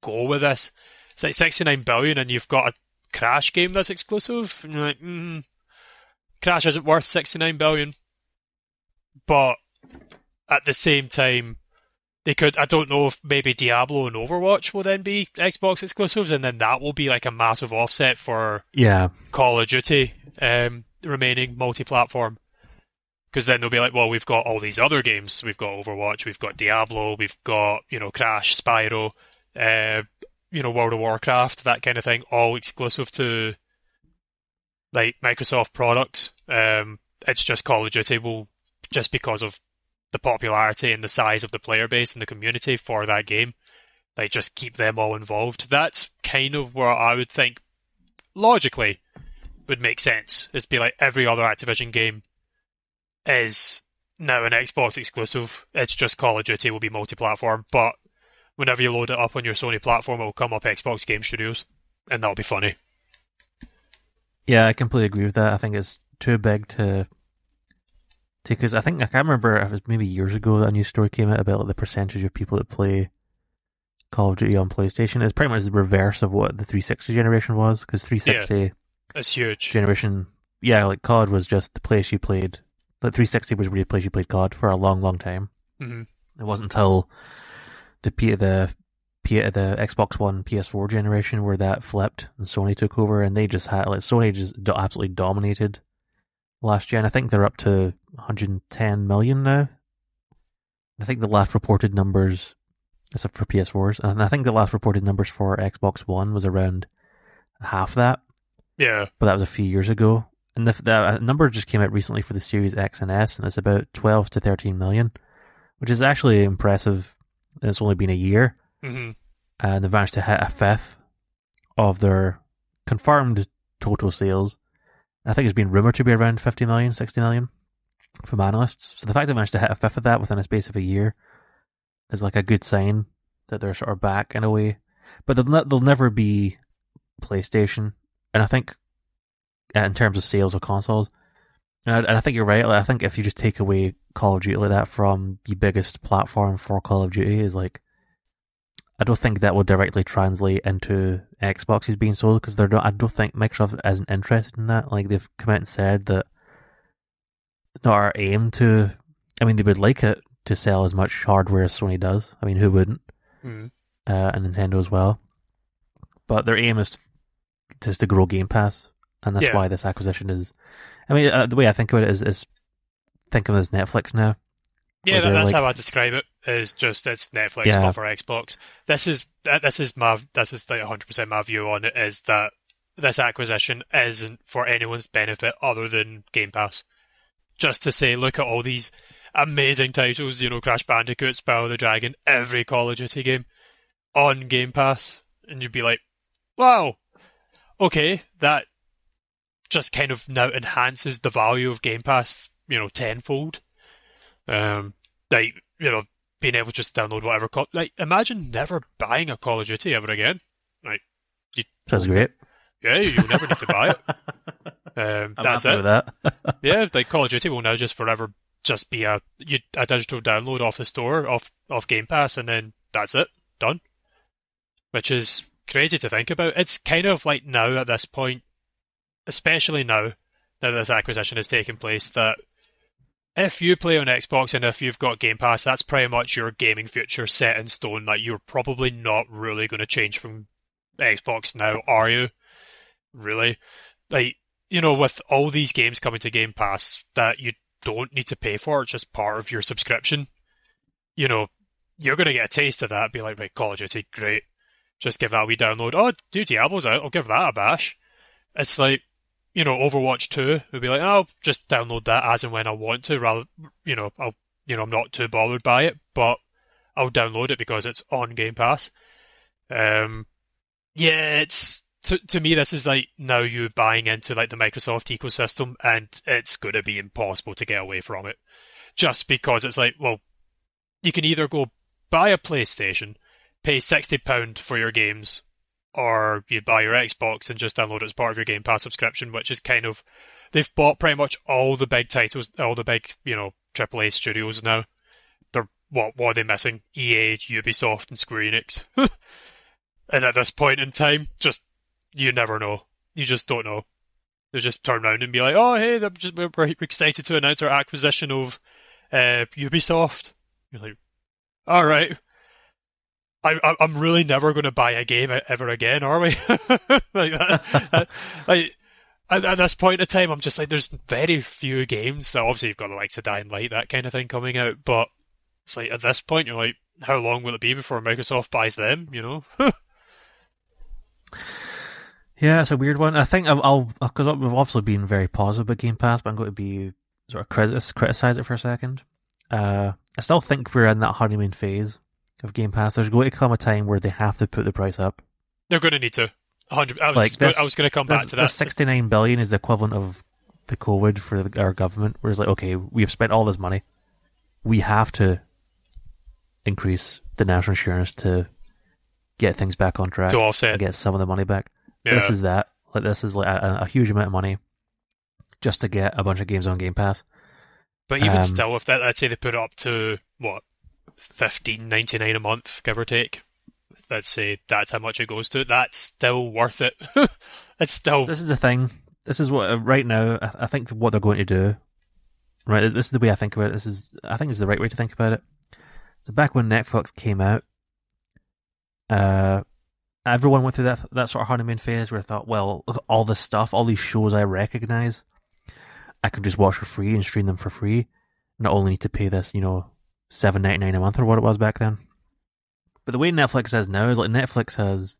go with this. It's like 69 billion and you've got a Crash game that's exclusive. And you're like, mm, Crash isn't worth 69 billion. But at the same time, they could, I don't know if maybe Diablo and Overwatch will then be Xbox exclusives and then that will be like a massive offset for Yeah, Call of Duty um, remaining multi-platform. Because then they'll be like, well, we've got all these other games. We've got Overwatch, we've got Diablo, we've got you know Crash, Spyro, uh, you know World of Warcraft, that kind of thing, all exclusive to like Microsoft products. Um, it's just Call of Duty will just because of the popularity and the size of the player base and the community for that game, they just keep them all involved. That's kind of where I would think logically would make sense. Is be like every other Activision game is now an Xbox exclusive. It's just Call of Duty will be multi-platform, but whenever you load it up on your Sony platform, it will come up Xbox Game Studios, and that'll be funny. yeah, I completely agree with that. I think it's too big to because I think I can't remember. It was maybe years ago that a new story came out about like, the percentage of people that play Call of Duty on PlayStation. It's pretty much the reverse of what the 360 generation was because 360 It's huge. generation, yeah, like COD was just the place you played. Like 360 was really the place you played COD for a long, long time. hmm It wasn't until the P the P the Xbox One PS4 generation where that flipped and Sony took over and they just had like Sony just absolutely dominated last year and I think they're up to 110 million now. I think the last reported numbers that's for PS4s and I think the last reported numbers for Xbox One was around half that Yeah. but that was a few years ago. And the, the number just came out recently for the Series X and S, and it's about 12 to 13 million, which is actually impressive. And it's only been a year, hmm and they've managed to hit a fifth of their confirmed total sales. I think it's been rumored to be around 50 million, 60 million from analysts. So the fact they managed to hit a fifth of that within a space of a year is like a good sign that they're sort of back in a way. But they'll, ne- they'll never be PlayStation. And I think uh, in terms of sales of consoles, and I, and I think you're right. Like, I think if you just take away Call of Duty like that from the biggest platform for Call of Duty is like, I don't think that will directly translate into Xboxes being sold because they're not. I don't think Microsoft isn't interested in that. Like they've come out and said that it's not our aim to. I mean, they would like it to sell as much hardware as Sony does. I mean, who wouldn't? hmm uh, and Nintendo as well. But their aim is just to grow Game Pass, and that's Yeah. why this acquisition is. I mean, uh, the way I think of it is, is think of it as Netflix now. Yeah, that, that's like- how I describe it. Is just it's Netflix Yeah. but for Xbox. This is this is my this is like 100 percent my view on it. Is that this acquisition isn't for anyone's benefit other than Game Pass. Just to say, look at all these amazing titles. You know, Crash Bandicoot, Spyro the Dragon, every Call of Duty game on Game Pass, and you'd be like, wow, okay, that just kind of now enhances the value of Game Pass, you know, tenfold. Um, like you know, being able to just download whatever. Call- like, imagine never buying a Call of Duty ever again. Like, you, Sounds great. yeah, you'll never need to buy it. *laughs* Um, that's it. that. *laughs* Yeah, *laughs* like Call of Duty will now just forever just be a you, a digital download off the store off off Game Pass, and then that's it, done. Which is crazy to think about. It's kind of like now at this point, especially now now that this acquisition has taken place, that if you play on Xbox and if you've got Game Pass, that's pretty much your gaming future set in stone. Like you're probably not really going to change from Xbox now, are you? Really? Like you know, with all these games coming to Game Pass that you don't need to pay for, it's just part of your subscription. You know, you're going to get a taste of that. Be like, right, Call of Duty, great. Just give that a wee download. Oh, do Diablo's out. I'll give that a bash. It's like, you know, Overwatch 2 would be like, oh, I'll just download that as and when I want to, rather, you know, I'll, you know, I'm not too bothered by it, but I'll download it because it's on Game Pass. Um, yeah, it's to to me this is like now you're buying into like the Microsoft ecosystem, and it's to be impossible to get away from it, just because it's like, well, you can either go buy a PlayStation, pay sixty pound for your games, or you buy your Xbox and just download it as part of your Game Pass subscription, which is kind of they've bought pretty much all the big titles, all the big you know AAA studios now. They're what what are they missing? EA, Ubisoft, and Square Enix. *laughs* and at this point in time, just you never know. You just don't know. They just turn around and be like, "Oh, hey, just, we're, we're excited to announce our acquisition of uh, Ubisoft." You're like, "All right." I, I'm really never going to buy a game ever again, are we? *laughs* like, that, that- like at, at this point in time, I'm just like, there's very few games that obviously you've got the likes of Dying Light, that kind of thing coming out, but it's like at this point, you're like, how long will it be before Microsoft buys them? You know? *laughs* Yeah, it's a weird one. I think I'll- because we've obviously been very positive about Game Pass, but I'm going to be sort of critic, criticize it for a second. Uh, I still think we're in that honeymoon phase of Game Pass. There's going to come a time where they have to put the price up. They're going to need to. 100. I was Like this- I was going to come back to that. 69 billion is the equivalent of the COVID for the, our government. where it's like, okay, we have spent all this money, we have to increase the national insurance to get things back on track To offset. and get some of the money back. yeah. This is that. Like this is like a, a huge amount of money just to get a bunch of games on Game Pass. But even Um, still, if that, let's say they put it up to what fifteen ninety nine a month, give or take. Let's say that's how much it goes to. That's still worth it. *laughs* it's still This is the thing. This is what uh, right now. I, think what they're going to do. Right. This is the way I think about it. This is. I think is the right way to think about it. So back when Netflix came out, uh, everyone went through that that sort of honeymoon phase where I thought, well, all this stuff, all these shows I recognize, I can just watch for free and stream them for free. Not only need to pay this, you know, seven ninety nine a month or what it was back then. But the way Netflix is now is like Netflix has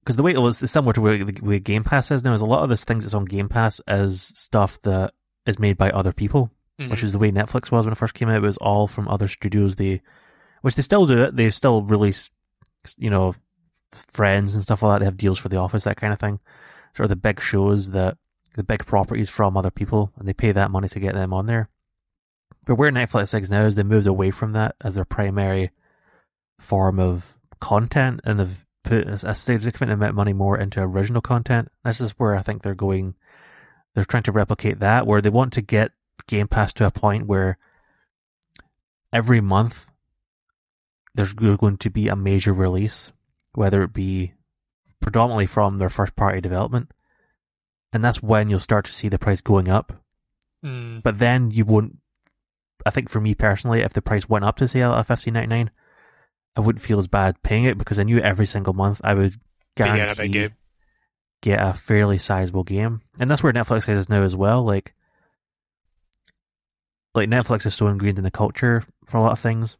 because the way it was is similar to where the way Game Pass is now. Is a lot of this things that's on Game Pass is stuff that is made by other people, which Mhm. is the way Netflix was when it first came out. It was all from other studios. They, which they still do it. They still release, you know, Friends and stuff like that. They have deals for The Office, that kind of thing. Sort of the big shows that the big properties from other people, and they pay that money to get them on there. But where Netflix is now is they moved away from that as their primary form of content, and they've put a a significant amount of money more into original content. This is where I think they're going. They're trying to replicate that, where they want to get Game Pass to a point where every month there's going to be a major release, whether it be predominantly from their first party development. And that's when you'll start to see the price going up. Mm. But then you won't. I think for me personally, if the price went up to say a fifteen ninety nine, I wouldn't feel as bad paying it because I knew every single month I would guarantee get a fairly sizable game, and that's where Netflix is now as well. Like, like Netflix is so ingrained in the culture for a lot of things.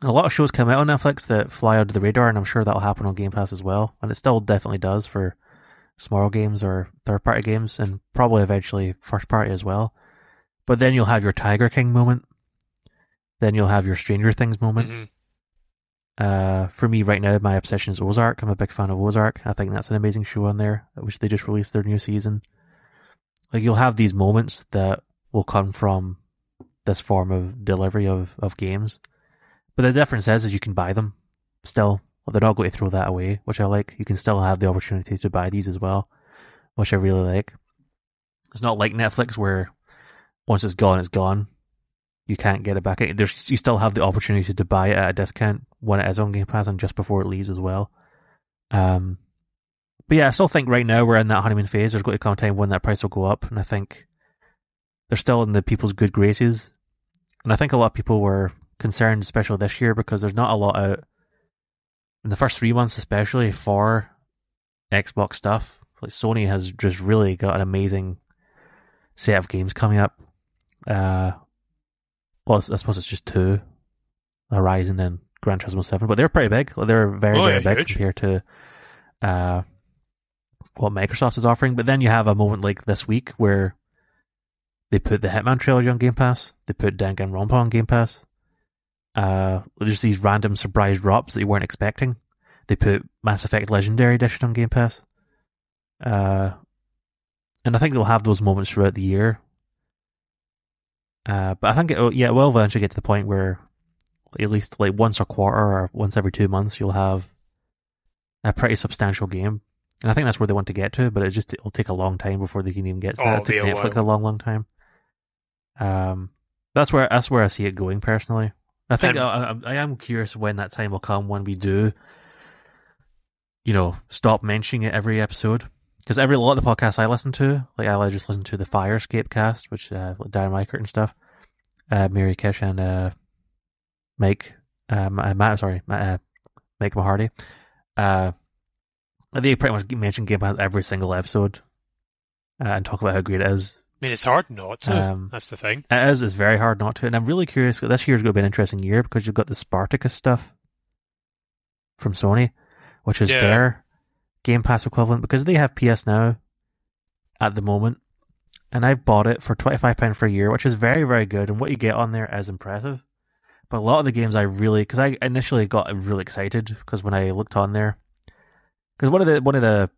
And a lot of shows come out on Netflix that fly under the radar, and I'm sure that'll happen on Game Pass as well. And it still definitely does for small games or third party games, and probably eventually first party as well. But then you'll have your Tiger King moment. Then you'll have your Stranger Things moment. Mhm. Uh, for me right now, my obsession is Ozark. I'm a big fan of Ozark. I think that's an amazing show on there, which they just released their new season. Like you'll have these moments that will come from this form of delivery of, of games. But the difference is, is you can buy them still. They're not going to throw that away, which I like. You can still have the opportunity to buy these as well, which I really like. It's not like Netflix where once it's gone, it's gone. You can't get it back. There's, you still have the opportunity to buy it at a discount when it is on Game Pass and just before it leaves as well. Um, but yeah, I still think right now we're in that honeymoon phase. There's going to come a time when that price will go up, and I think they're still in the people's good graces. And I think a lot of people were concerned, especially this year, because there's not a lot out in the first three months, especially for Xbox stuff. Like Sony has just really got an amazing set of games coming up. Uh, well, I suppose it's just two, Horizon and Gran Turismo Seven, but they're pretty big. They're very, Oh, very yeah, big huge. compared to uh, what Microsoft is offering. But then you have a moment like this week where they put the Hitman trilogy on Game Pass. They put Danganronpa on Game Pass. Uh, there's these random surprise drops that you weren't expecting. They put Mass Effect Legendary Edition on Game Pass. Uh, and I think they'll have those moments throughout the year. Uh, but I think it, yeah, it will eventually get to the point where at least like once a quarter or once every two months, you'll have a pretty substantial game. And I think that's where they want to get to, but it just it'll take a long time before they can even get to Oh, that. It it'll took Netflix while. a long, long time. Um, That's where that's where I see it going personally. I think I, I am curious when that time will come when we do, you know, stop mentioning it every episode. Because every a lot of the podcasts I listen to, like I just listen to the Firescape cast, which uh, Darren Reichert and stuff, uh, Mary Kish and uh, Mike, uh, Ma- Matt, sorry, Ma- uh, Mike Mahardy. Uh, they pretty much mention Game Pass every single episode uh, and talk about how great it is. I mean, it's hard not to. Um, That's the thing. It is. It's very hard not to. And I'm really curious. This year's going to be an interesting year because you've got the Spartacus stuff from Sony, which is Yeah. their Game Pass equivalent because they have PS Now at the moment. And I've bought it for £25 for a year, which is very, very good. And what you get on there is impressive. But a lot of the games I really, because I initially got really excited because when I looked on there, because one of the, one of the,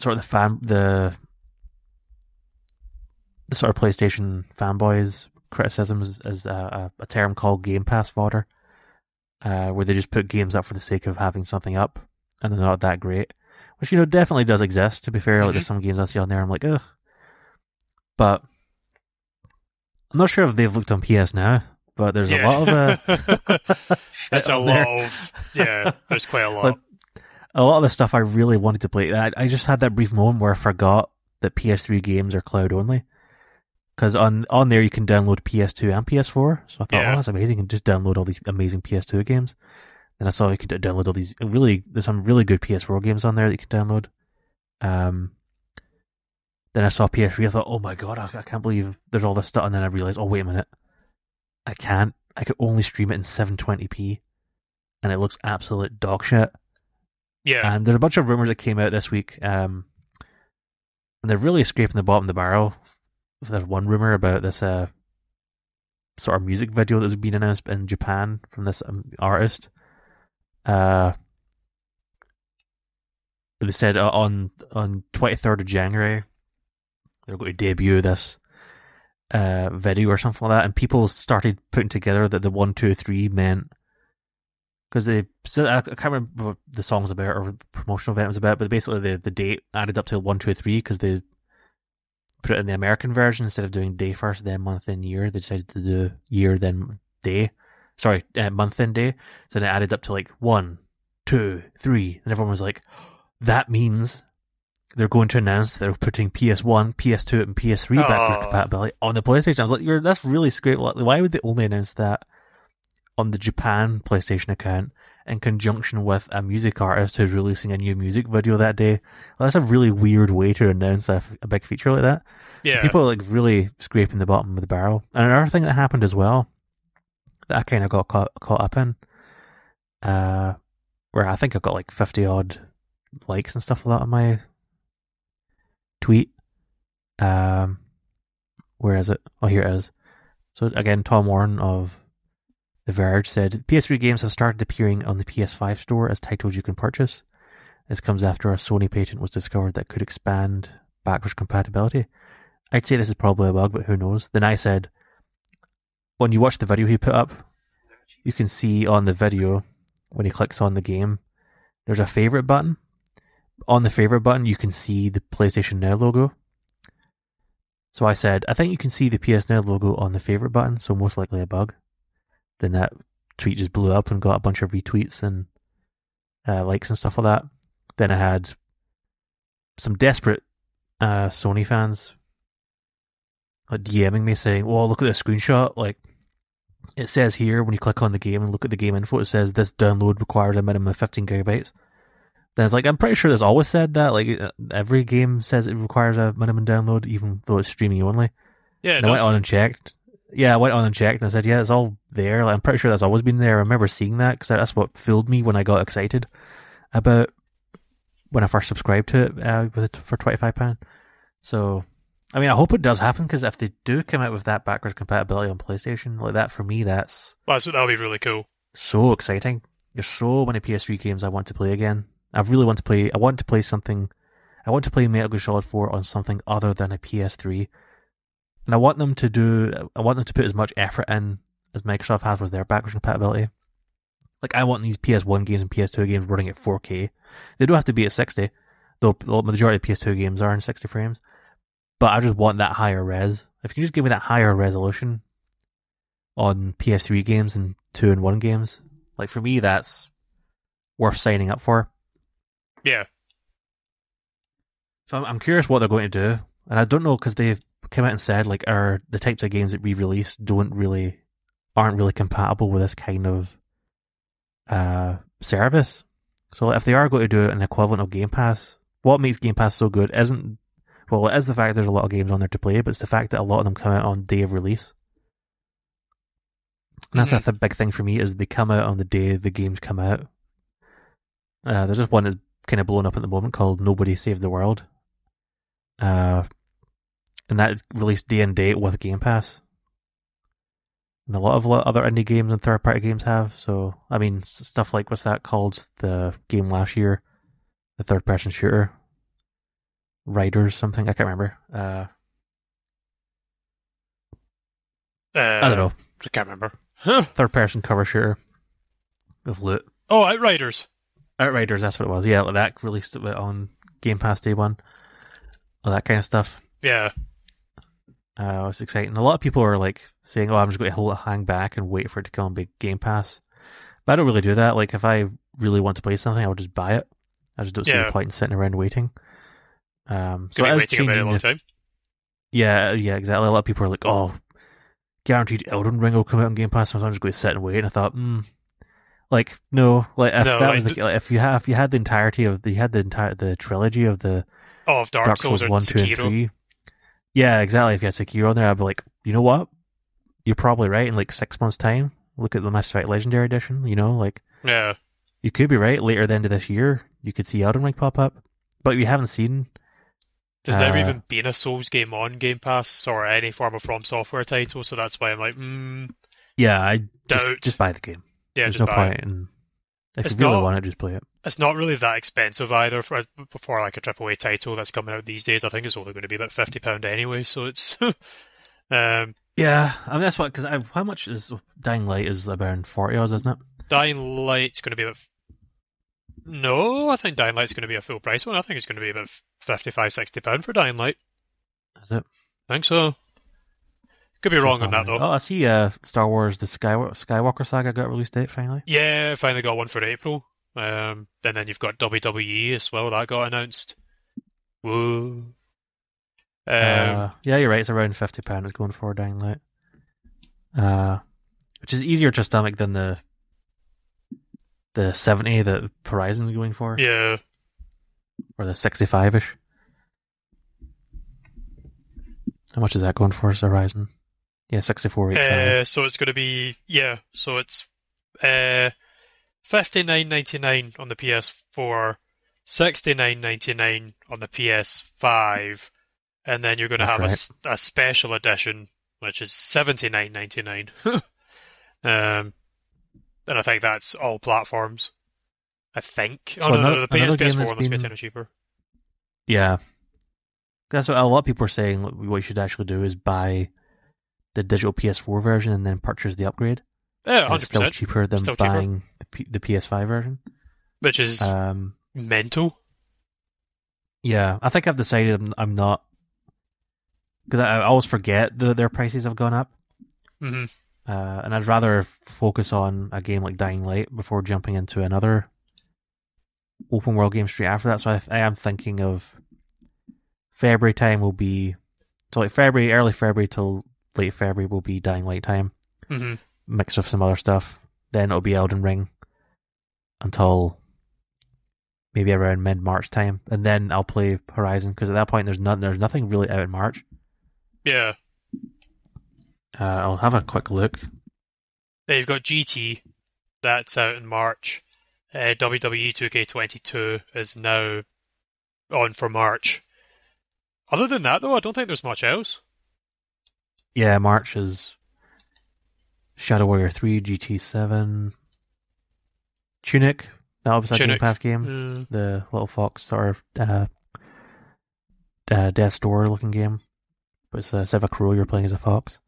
sort of the fan, the the sort of PlayStation fanboys criticisms is a, a, a term called Game Pass fodder, uh, where they just put games up for the sake of having something up, and they're not that great. Which you know definitely does exist. To be fair, like there's some games I see on there, I'm like, ugh. But I'm not sure if they've looked on PS now, but there's a lot of uh, *laughs* That's *laughs* a there. lot of. Yeah, there's quite a *laughs* lot. Like, a lot of the stuff I really wanted to play. I, I just had that brief moment where I forgot that PS3 games are cloud only. Because on, on there you can download PS2 and PS4. So I thought, Yeah. oh, that's amazing. You can just download all these amazing PS2 games. Then I saw you could download all these really, there's some really good PS4 games on there that you can download. Um, then I saw PS3. I thought, oh my god, I, I can't believe there's all this stuff. And then I realized, oh wait a minute, I can't. I could only stream it in 720p, and it looks absolute dog shit. yeah, And there's a bunch of rumors that came out this week, um, and they're really scraping the bottom of the barrel. There's one rumor about this uh, sort of music video that's been announced in Japan from this um, artist. Uh, they said uh, on on 23rd of January they're going to debut this uh, video or something like that, and people started putting together that the one, two, three meant because they so I I can't remember what the song's about or promotional event was about, but basically the the date added up to one, two, three because they put it in the American version instead of doing day first, then month, then year. They decided to do year, then day. Sorry, uh, month, then day. So then it added up to like one, two, three, and everyone was like, "That means." They're going to announce they're putting PS1, PS2, and PS3 backwards Oh. compatibility on the PlayStation. I was like, "You're that's really great. Why would they only announce that on the Japan PlayStation account in conjunction with a music artist who's releasing a new music video that day. Well, that's a really weird way to announce a, a big feature like that. yeah. So people are like really scraping the bottom of the barrel. And another thing that happened as well that I kind of got caught, caught up in, uh, where I think I got like 50 odd likes and stuff like that on my tweet. Um, where is it? Oh, here it is. So again, Tom Warren of The Verge said PS3 games have started appearing on the PS5 store as titles you can purchase. This comes after a Sony patent was discovered that could expand backwards compatibility. I'd say this is probably a bug, but who knows? Then I said, when you watch the video he put up, you can see on the video when he clicks on the game, there's a favorite button. On the favorite button, you can see the PlayStation Now logo. So I said, I think you can see the PS Now logo on the favorite button, so most likely a bug. Then that tweet just blew up and got a bunch of retweets and uh, likes and stuff like that. Then I had some desperate uh, Sony fans like DMing me saying, "Well, look at this screenshot. Like, it says here when you click on the game and look at the game info, it says this download requires a minimum of 15 gigabytes." Then it's like, I'm pretty sure this always said that. Like, uh, every game says it requires a minimum download, even though it's streaming only. yeah, I went on and checked. Yeah, I went on and checked and I said, yeah, it's all there. Like, I'm pretty sure that's always been there. I remember seeing that because that's what filled me when I got excited about when I first subscribed to it uh, with it for £25. So, I mean, I hope it does happen because if they do come out with that backwards compatibility on PlayStation, like that for me, that's that's that'll be really cool. so exciting. There's so many PS3 games I want to play again. I really want to play. I want to play something. I want to play Metal Gear Solid 4 on something other than a PS3, and I want them to do. I want them to put as much effort in as Microsoft has with their backwards compatibility. Like I want these PS1 games and PS2 games running at 4K. They don't have to be at 60, though the majority of PS2 games are in 60 frames. But I just want that higher res. If you can just give me that higher resolution, on PS3 games and two and one games. Like for me, that's worth signing up for. Yeah. So I'm, I'm curious what they're going to do, and I don't know because they came out and said like, are the types of games that we release don't really aren't really compatible with this kind of uh service. So if they are going to do an equivalent of Game Pass, what makes Game Pass so good isn't well, it is the fact there's a lot of games on there to play, but it's the fact that a lot of them come out on day of release. And that's Mhm. a big thing for me is they come out on the day the games come out. Uh, there's just one that's kind of blown up at the moment called Nobody Saves the World. Uh, and that released day and date with Game Pass. And a lot of other indie games and third party games have. So, I mean, stuff like what's that called? The game last year, the third person shooter, Riders, something I can't remember. Uh, Uh, I don't know, I can't remember. Huh. third person cover shooter with loot. Oh, Outriders. Outriders, that's what it was. Yeah, like that released it on Game Pass day one. All that kind of stuff. Yeah. Uh, it's exciting. A lot of people are like saying, "Oh, I'm just going to hold it, hang back, and wait for it to come on big Game Pass." But I don't really do that. Like, if I really want to play something, I'll just buy it. I just don't see the point in sitting around waiting. Um, so be I was waiting a very long the, time. yeah, yeah, exactly. A lot of people are like, "Oh, guaranteed Elden Ring will come out on Game Pass," so I'm just going to sit and wait. And I thought, hmm, like, no, like if No, that like, was the, like, if you have if you had the entirety of the you had the entire the trilogy of the Oh, of Dark, Dark, Souls, Souls one, two, and three. Yeah, exactly. If you had Sekiro on there, I'd be like, you know what? You're probably right. In like six months' time, look at the Mass Effect Legendary Edition. You know, like Yeah. you could be right. Later at the end of this year, you could see Elden Ring pop up, but we haven't seen. There's never Uh, even been a Souls game on Game Pass or any form of From Software title, so that's why I'm like, mm, Yeah, I just, Doubt. just buy the game. yeah, There's just no buy point it. in. If It's you really not- want it, just play it. It's not really that expensive either for for like a AAA title that's coming out these days. I think it's only going to be about fifty pound anyway, so it's *laughs* um, Yeah, I mean that's what because how much is Dying Light is about forty hours, isn't it? Dying Light's going to be about. No, I think Dying Light's going to be a full price one. I think it's going to be about 55, 60 pound for Dying Light. Is it? I think so. Could be wrong on that though. Oh, I see. Uh, Star Wars: The Skywalker, Skywalker Saga got a release date finally. Yeah, finally got one for April. Um, and then you've got WWE as well. That got announced. Woo. Um, uh, yeah, you're right. It's around fifty pound. It's going for Dying Light, uh, which is easier to stomach than the the seventy that Horizon's going for, yeah. or the sixty-five ish. How much is that going for? Horizon? Yeah, sixty-four eight five. Uh, so it's going to be yeah. So it's uh, fifty nine ninety nine on the PS4, sixty nine ninety nine on the PS5, and then you're going to have a right. s- a, special edition which is seventy nine ninety nine. *laughs* um, and I think that's all platforms. I think. Oh So no, no, another- the another PS, game PS4 that's must be a been- cheaper. Yeah, that's what a lot of people are saying. What you should actually do is buy the digital PS4 version and then purchase the upgrade. Yeah, It's still cheaper than Still cheaper. buying the, P- the PS5 version. Which is Um, mental. yeah, I think I've decided I'm, I'm not because I, I always forget that their prices have gone up, hmm uh, and I'd rather focus on a game like Dying Light before jumping into another open world game straight after that. So I, I am thinking of February time will be so like February, early February till late February will be Dying Light time, hmm mixed with some other stuff. Then it'll be Elden Ring until maybe around mid March time, and then I'll play Horizon because at that point there's not there's nothing really out in March. Yeah. Uh, I'll have a quick look. Then you've got GT, that's out in March. Uh, WWE 2K22 is now on for March. Other than that, though, I don't think there's much else. Yeah, March is Shadow Warrior Three, GT Seven, Tunic. That was a Game Tunic. Pass game. Mm, The little fox sort of uh, uh, Death's Door looking game, but it's a Civ Crow. You're playing as a fox.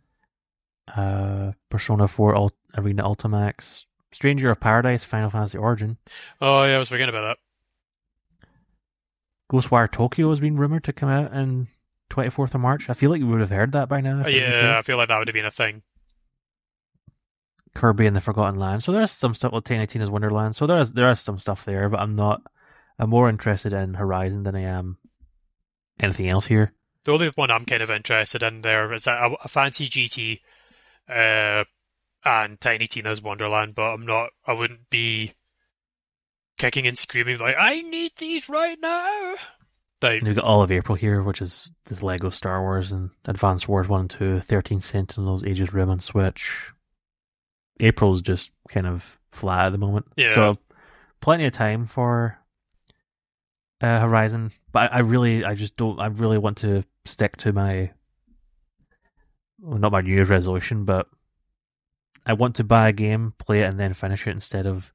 Uh, Persona Four Ult- Arena Ultimax, Stranger of Paradise, Final Fantasy Origin, Oh, yeah, I was forgetting about that. Ghostwire Tokyo has been rumored to come out in 24th of March. I feel like you would have heard that by now. if that. it was the yeah, I feel like that would have been a thing. Kirby and the Forgotten Land. So there's some stuff with Tiny Tina's Wonderland. So there is there is some stuff there, but I'm not. I'm more interested in Horizon than I am anything else here. The only one I'm kind of interested in there is a, a fancy GT uh, and Tiny Tina's Wonderland, but I'm not. I wouldn't be kicking and screaming like I need these right now. Like, we've got all of April here, which is this Lego Star Wars and Advanced Wars 1 and 2, 13 Sentinels, Aegis Rim and Switch. April's just kind of flat at the moment. Yeah. So plenty of time for uh, Horizon, but I, I really, I just don't, I really want to stick to my, well, not my New Year's resolution, but I want to buy a game, play it, and then finish it instead of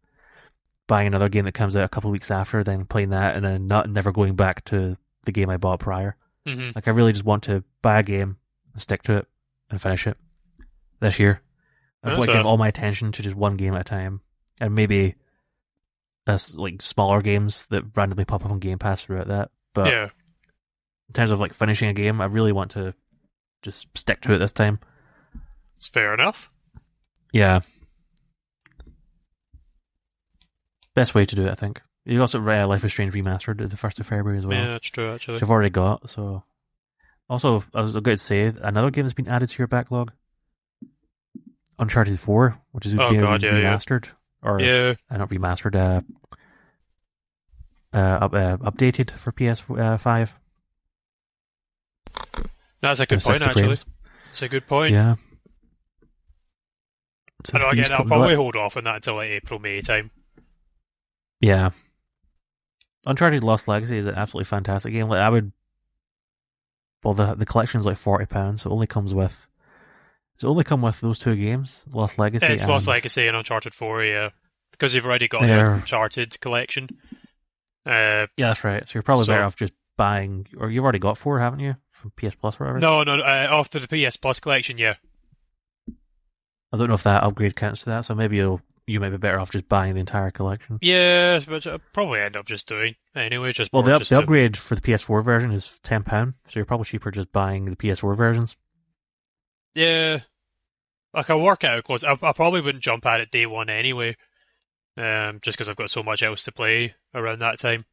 buying another game that comes out a couple of weeks after, then playing that, and then not never going back to the game I bought prior. mhm. Like I really just want to buy a game and stick to it and finish it this year. I just want to give all my attention to just one game at a time, and maybe uh, like smaller games that randomly pop up on Game Pass throughout that. But yeah, in terms of like finishing a game, I really want to just stick to it this time. it's fair enough. Yeah, best way to do it, I think. You also uh, Life is Strange remastered the first of February as well. yeah, that's true actually. which I've already got. So, also, I was going to say another game that's been added to your backlog, Uncharted Four, which is Oh, being God, yeah, yeah. remastered or Yeah, uh, not remastered, uh, uh, uh, updated for PS uh, Five. that's a good point, actually. frames. It's a good point. Yeah. So I know again. I'll probably hold off on that until like April May time. Yeah. Uncharted Lost Legacy is an absolutely fantastic game. Like I would well the the collection's like forty pounds, so it only comes with does it only come with those two games? Lost Legacy It's Lost Legacy and Uncharted Four, yeah, because you've already got the Uncharted collection. Uh, Yeah, that's right. So you're probably So- better off just buying or you've already got four, haven't you? From PS Plus or whatever. no, no, uh, after the PS Plus collection, yeah. I don't know if that upgrade counts to that, so maybe you'll you might be better off just buying the entire collection. Yeah, which I'll probably end up just doing anyway. Just Well, the, up, just the to- upgrade for the PS4 version is ten pound, so you're probably cheaper just buying the PS4 versions. Yeah, like I'll work out close. I, I probably wouldn't jump at it day one anyway, um, just because I've got so much else to play around that time.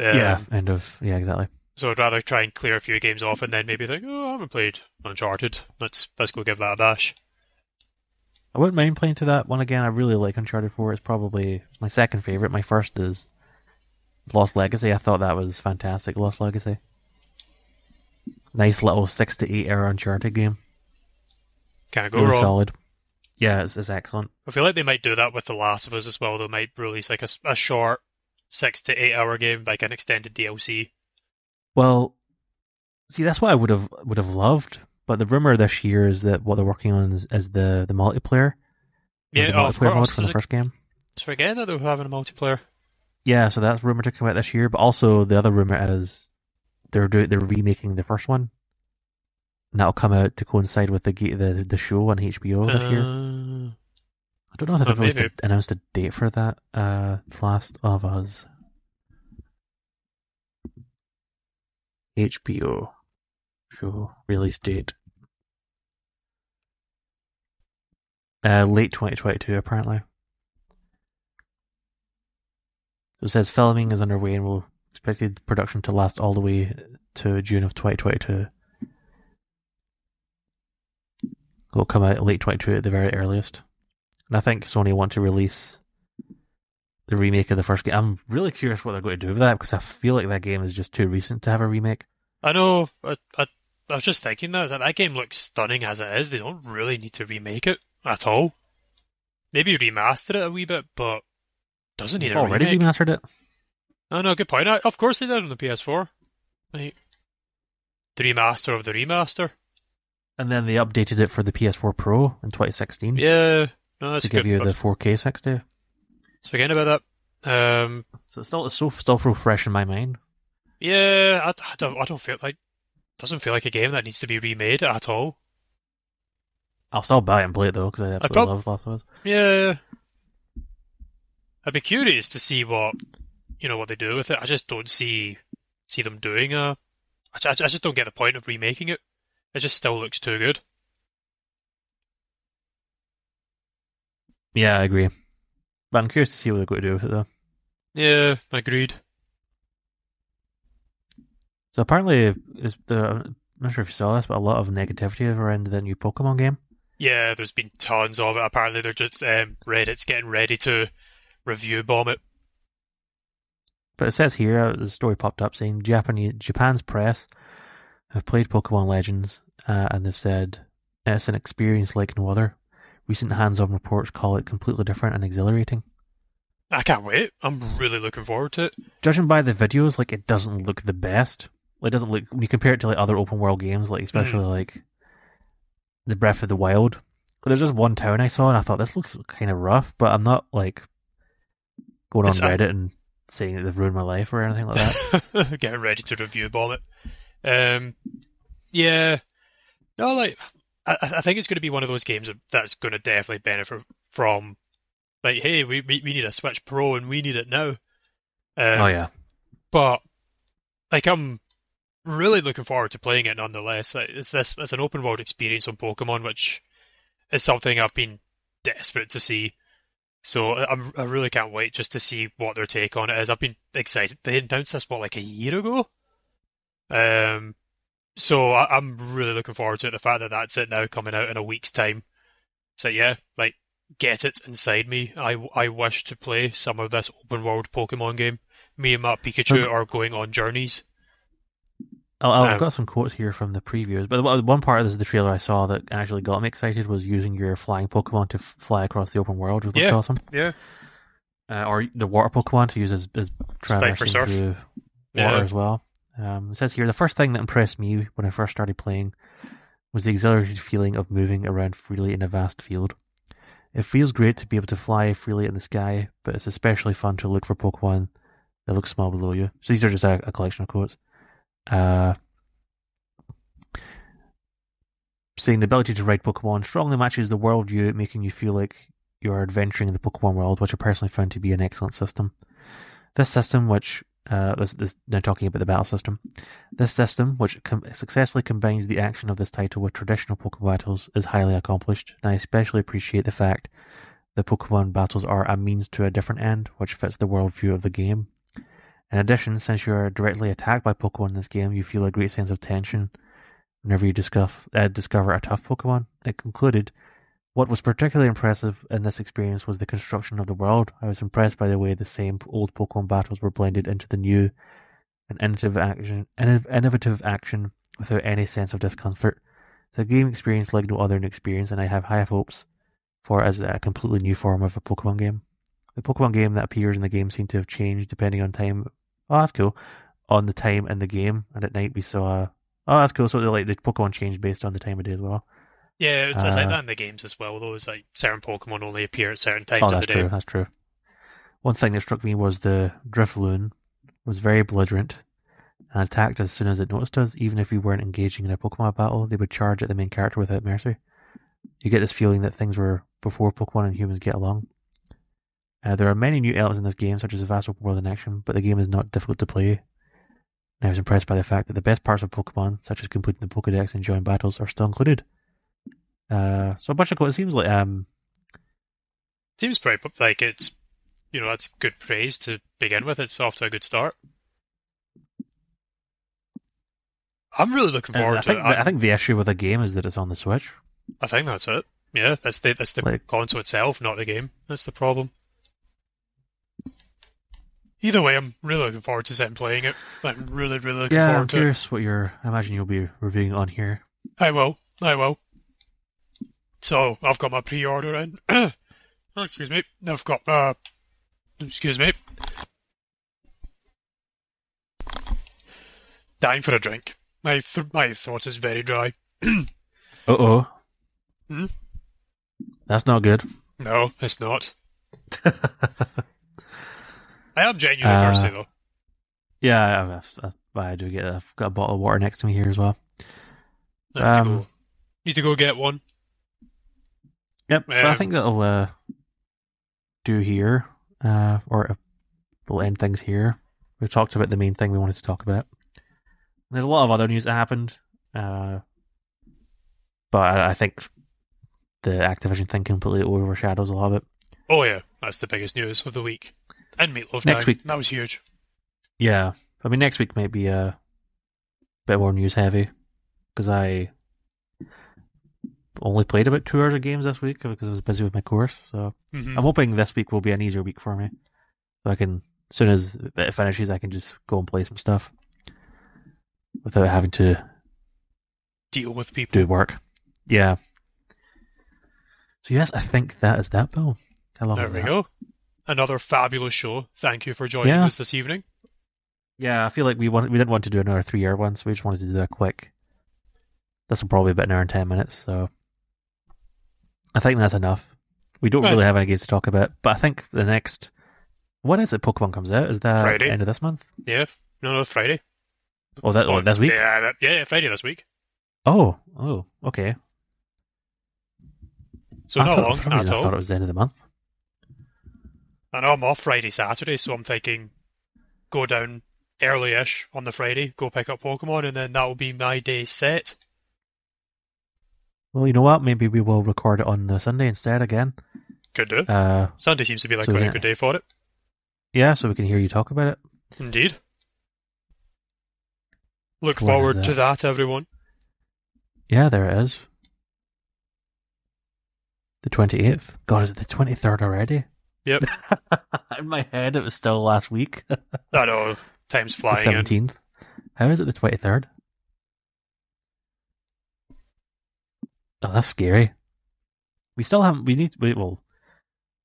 Um, yeah, end of yeah, exactly. So I'd rather try and clear a few games off and then maybe think, oh, I haven't played Uncharted. Let's let's go give that a bash. I wouldn't mind playing through that one again. I really like Uncharted 4. It's probably my second favorite. My first is Lost Legacy. I thought that was fantastic. Lost Legacy. Nice little six to eight hour Uncharted game. Can't go really wrong. solid. Yeah, it's, it's excellent. I feel like they might do that with The Last of Us as well. They might release like a, a short six to eight hour game, like an extended DLC. Well, see, that's what I would have would have loved. But the rumor this year is that what they're working on is, is the the multiplayer. Yeah, the oh, multiplayer forgot- mode from the first game. Just forget that they were having a multiplayer. Yeah, so that's rumored to come out this year. But also the other rumor is they're doing they're remaking the first one. And that'll come out to coincide with the the the show on HBO this year. Uh, I don't know if they've announced a, announced a date for that. Uh, Last of Us. HBO show release date. Uh, late 2022, apparently. So it says filming is underway and will expected production to last all the way to June of 2022. Will come out late 22 at the very earliest. And I think Sony want to release the remake of the first game. I'm really curious what they're going to do with that because I feel like that game is just too recent to have a remake. I know. I, I, I was just thinking that that that game looks stunning as it is. They don't really need to remake it at all. Maybe remaster it a wee bit, but doesn't need They've a already remake. remastered it. Oh no, good point. I, of course they did on the PS4. Like, the remaster of the remaster. And then they updated it for the PS4 Pro in 2016 Yeah, no, that's to give you the 4K 60. Forgetting about that. Um, So it's still, it's so, still fresh in my mind. yeah, I, I don't, I don't feel like doesn't feel like a game that needs to be remade at all. I'll still buy it and play it though because I absolutely prob- love Last of Us. Yeah, I'd be curious to see what you know what they do with it. I just don't see see them doing a. I, I just don't get the point of remaking it. It just still looks too good. Yeah, I agree. But I'm curious to see what they're going to do with it, though. Yeah, agreed. So apparently, is there, I'm not sure if you saw this, but a lot of negativity around the new Pokemon game. Yeah, there's been tons of it. Apparently, they're just um, Reddit's getting ready to review bomb it. But it says here, uh, the story popped up saying Japanese, Japan's press have played Pokemon Legends uh, and they've said it's an experience like no other. Recent hands-on reports call it completely different and exhilarating. I can't wait. I'm really looking forward to it. Judging by the videos, like it doesn't look the best. It doesn't look when you compare it to like other open world games, like especially like the Breath of the Wild. There's just one town I saw and I thought this looks kind of rough, but I'm not like going on It's, uh, Reddit and saying that they've ruined my life or anything like that. *laughs* getting ready to review bomb it. Um, yeah, no, like I, I think it's going to be one of those games that's going to definitely benefit from, like, hey, we we, we need a Switch Pro and we need it now. Um, oh yeah, but like I'm really looking forward to playing it nonetheless. Like, it's this it's an open world experience on Pokemon, which is something I've been desperate to see. So I'm I really can't wait just to see what their take on it is. I've been excited. They announced this what like a year ago. Um, so I, I'm really looking forward to it. The fact that that's it now coming out in a week's time. So yeah, like get it inside me. I I wish to play some of this open world Pokemon game. Me and my Pikachu Um, are going on journeys. I'll, I've Um, got some quotes here from the previews, but one part of this, the trailer I saw that actually got me excited was using your flying Pokemon to fly across the open world, which looked Yeah. awesome. Yeah. Uh, or the water Pokemon to use as, as traversing through water Yeah. as well. Um, it says here the first thing that impressed me when I first started playing was the exhilarating feeling of moving around freely in a vast field. It feels great to be able to fly freely in the sky, but it's especially fun to look for Pokemon that look small below you. So these are just a, a collection of quotes. Uh, saying the ability to ride Pokemon strongly matches the worldview, making you feel like you are adventuring in the Pokemon world, which I personally found to be an excellent system. This system, which uh, this, this now talking about the battle system, this system, which com- successfully combines the action of this title with traditional Pokemon battles, is highly accomplished, and I especially appreciate the fact that Pokemon battles are a means to a different end, which fits the worldview of the game. In addition, since you are directly attacked by Pokemon in this game, you feel a great sense of tension whenever you discuss, uh, discover a tough Pokemon. It concluded, what was particularly impressive in this experience was the construction of the world. I was impressed by the way the same old Pokemon battles were blended into the new and innovative action, innovative action without any sense of discomfort. The game experience like no other experience, and I have high hopes for it as a completely new form of a Pokemon game. The Pokemon game that appears in the game seem to have changed depending on time. Oh, that's cool. On the time in the game, and at night we saw. Oh, that's cool. So like the Pokemon changed based on the time of day as well. Yeah, it's, it's like Uh, that in the games as well. Those like certain Pokemon only appear at certain times Oh, of that's true. That's true. One thing that struck me was the Drifloon was very belligerent and attacked as soon as it noticed us. Even if we weren't engaging in a Pokemon battle, they would charge at the main character without mercy. You get this feeling that things were before Pokemon and humans get along. Uh, there are many new elements in this game, such as a vast open world in action, but the game is not difficult to play. And I was impressed by the fact that the best parts of Pokemon, such as completing the Pokedex and joining battles, are still included. Uh, so a bunch of it seems like um, Seems pretty like it's you know that's good praise to begin with. It's off to a good start. I'm really looking forward I to think it. the, I think the issue with the game is that it's on the Switch. I think that's it. Yeah, that's the that's the Like- console itself, not the game. That's the problem. Either way, I'm really looking forward to sitting playing it. I'm really, really looking Yeah, I'm forward to it. curious what you're. I imagine you'll be reviewing on here. I will. I will. So I've got my pre-order in. *clears throat* oh, excuse me. I've got uh, excuse me. Dying for a drink. My th- my throat is very dry. *clears throat* Uh oh. Hmm? That's not good. No, it's not. *laughs* I am genuinely Uh, thirsty though. Yeah, I, I, I do get. I've got a bottle of water next to me here as well. I need, to um, go, need to go get one. Yep. but I Um, think that'll uh, do here, uh, or we'll end things here. We've talked about the main thing we wanted to talk about. There's a lot of other news that happened, uh, but I, I think the Activision thing completely overshadows a lot of it. Oh yeah, that's the biggest news of the week. And Meat Loaf Next dying. week- That was huge. Yeah, I mean next week might be a bit more news heavy because I only played about two hours of games this week because I was busy with my course. So hmm I'm hoping this week will be an easier week for me, so I can as soon as it finishes, I can just go and play some stuff without having to Deal with people. do work. Yeah. So yes, I think that is that, Bill. How long There we that? go. Another fabulous show. Thank you for joining Yeah. us this evening. Yeah, I feel like we want we didn't want to do another three hour one, so we just wanted to do a quick. This will probably be about an hour and ten minutes, so I think that's enough. We don't Right. really have any games to talk about, but I think the next when is it Pokemon comes out? Is that Friday. end of this month? Yeah. No, no, Friday. Oh, that oh, this week? Yeah, that, yeah, Friday this week. Oh, oh, okay. So I not thought, long at reason I thought it was the end of the month. I know I'm off Friday, Saturday, so I'm thinking go down early-ish on the Friday, go pick up Pokemon, and then that will be my day set. Well, you know what? Maybe we will record it on the Sunday instead again. Could do. Uh, Sunday seems to be like so quite a good day for it. yeah, so we can hear you talk about it. Indeed. Look is forward that? to that, everyone. Yeah, there it is. The 28th. God, is it the 23rd already? Yep. *laughs* In my head, it was still last week. *laughs* I know, time's flying in. 17th. How is it the 23rd? Oh, that's scary. We still haven't, we need, we, well,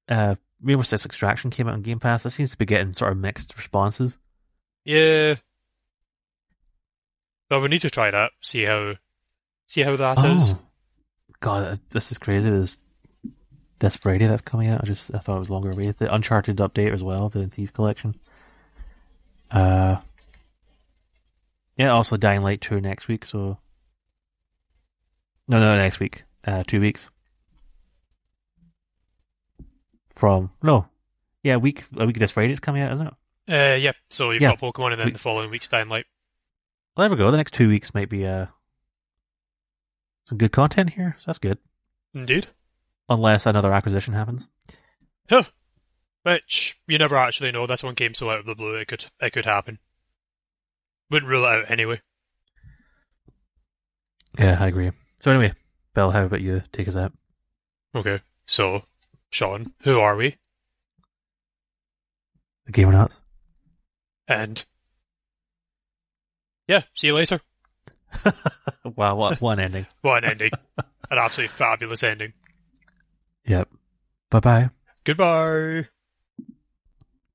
uh, Rainbow Six Extraction came out on Game Pass. That seems to be getting sort of mixed responses. Yeah. Well, we need to try that. See how, see how that is. Oh, God, this is crazy. There's this Friday that's coming out. I just I thought it was longer away. The Uncharted update as well, the Thieves Collection. Uh, yeah. Also, Dying Light two next week. So, no, no, next week. Uh, two weeks from no, yeah, a week a week this Friday is coming out, isn't it? Uh, yeah. So you've Yeah. got Pokemon, and then We- the following week's Dying Light. Well, there we go. The next two weeks might be uh some good content here. So that's good. Indeed. Unless another acquisition happens. Huh. Which you never actually know. This one came so out of the blue. It could, it could happen. Wouldn't rule it out anyway. Yeah, I agree. So anyway, Bill, how about you take us out? Okay. So, Sean, who are we? The Gamernauts. And yeah, see you later. *laughs* wow, what one ending. *laughs* one ending. An absolutely fabulous ending. Yep. Bye bye. Goodbye.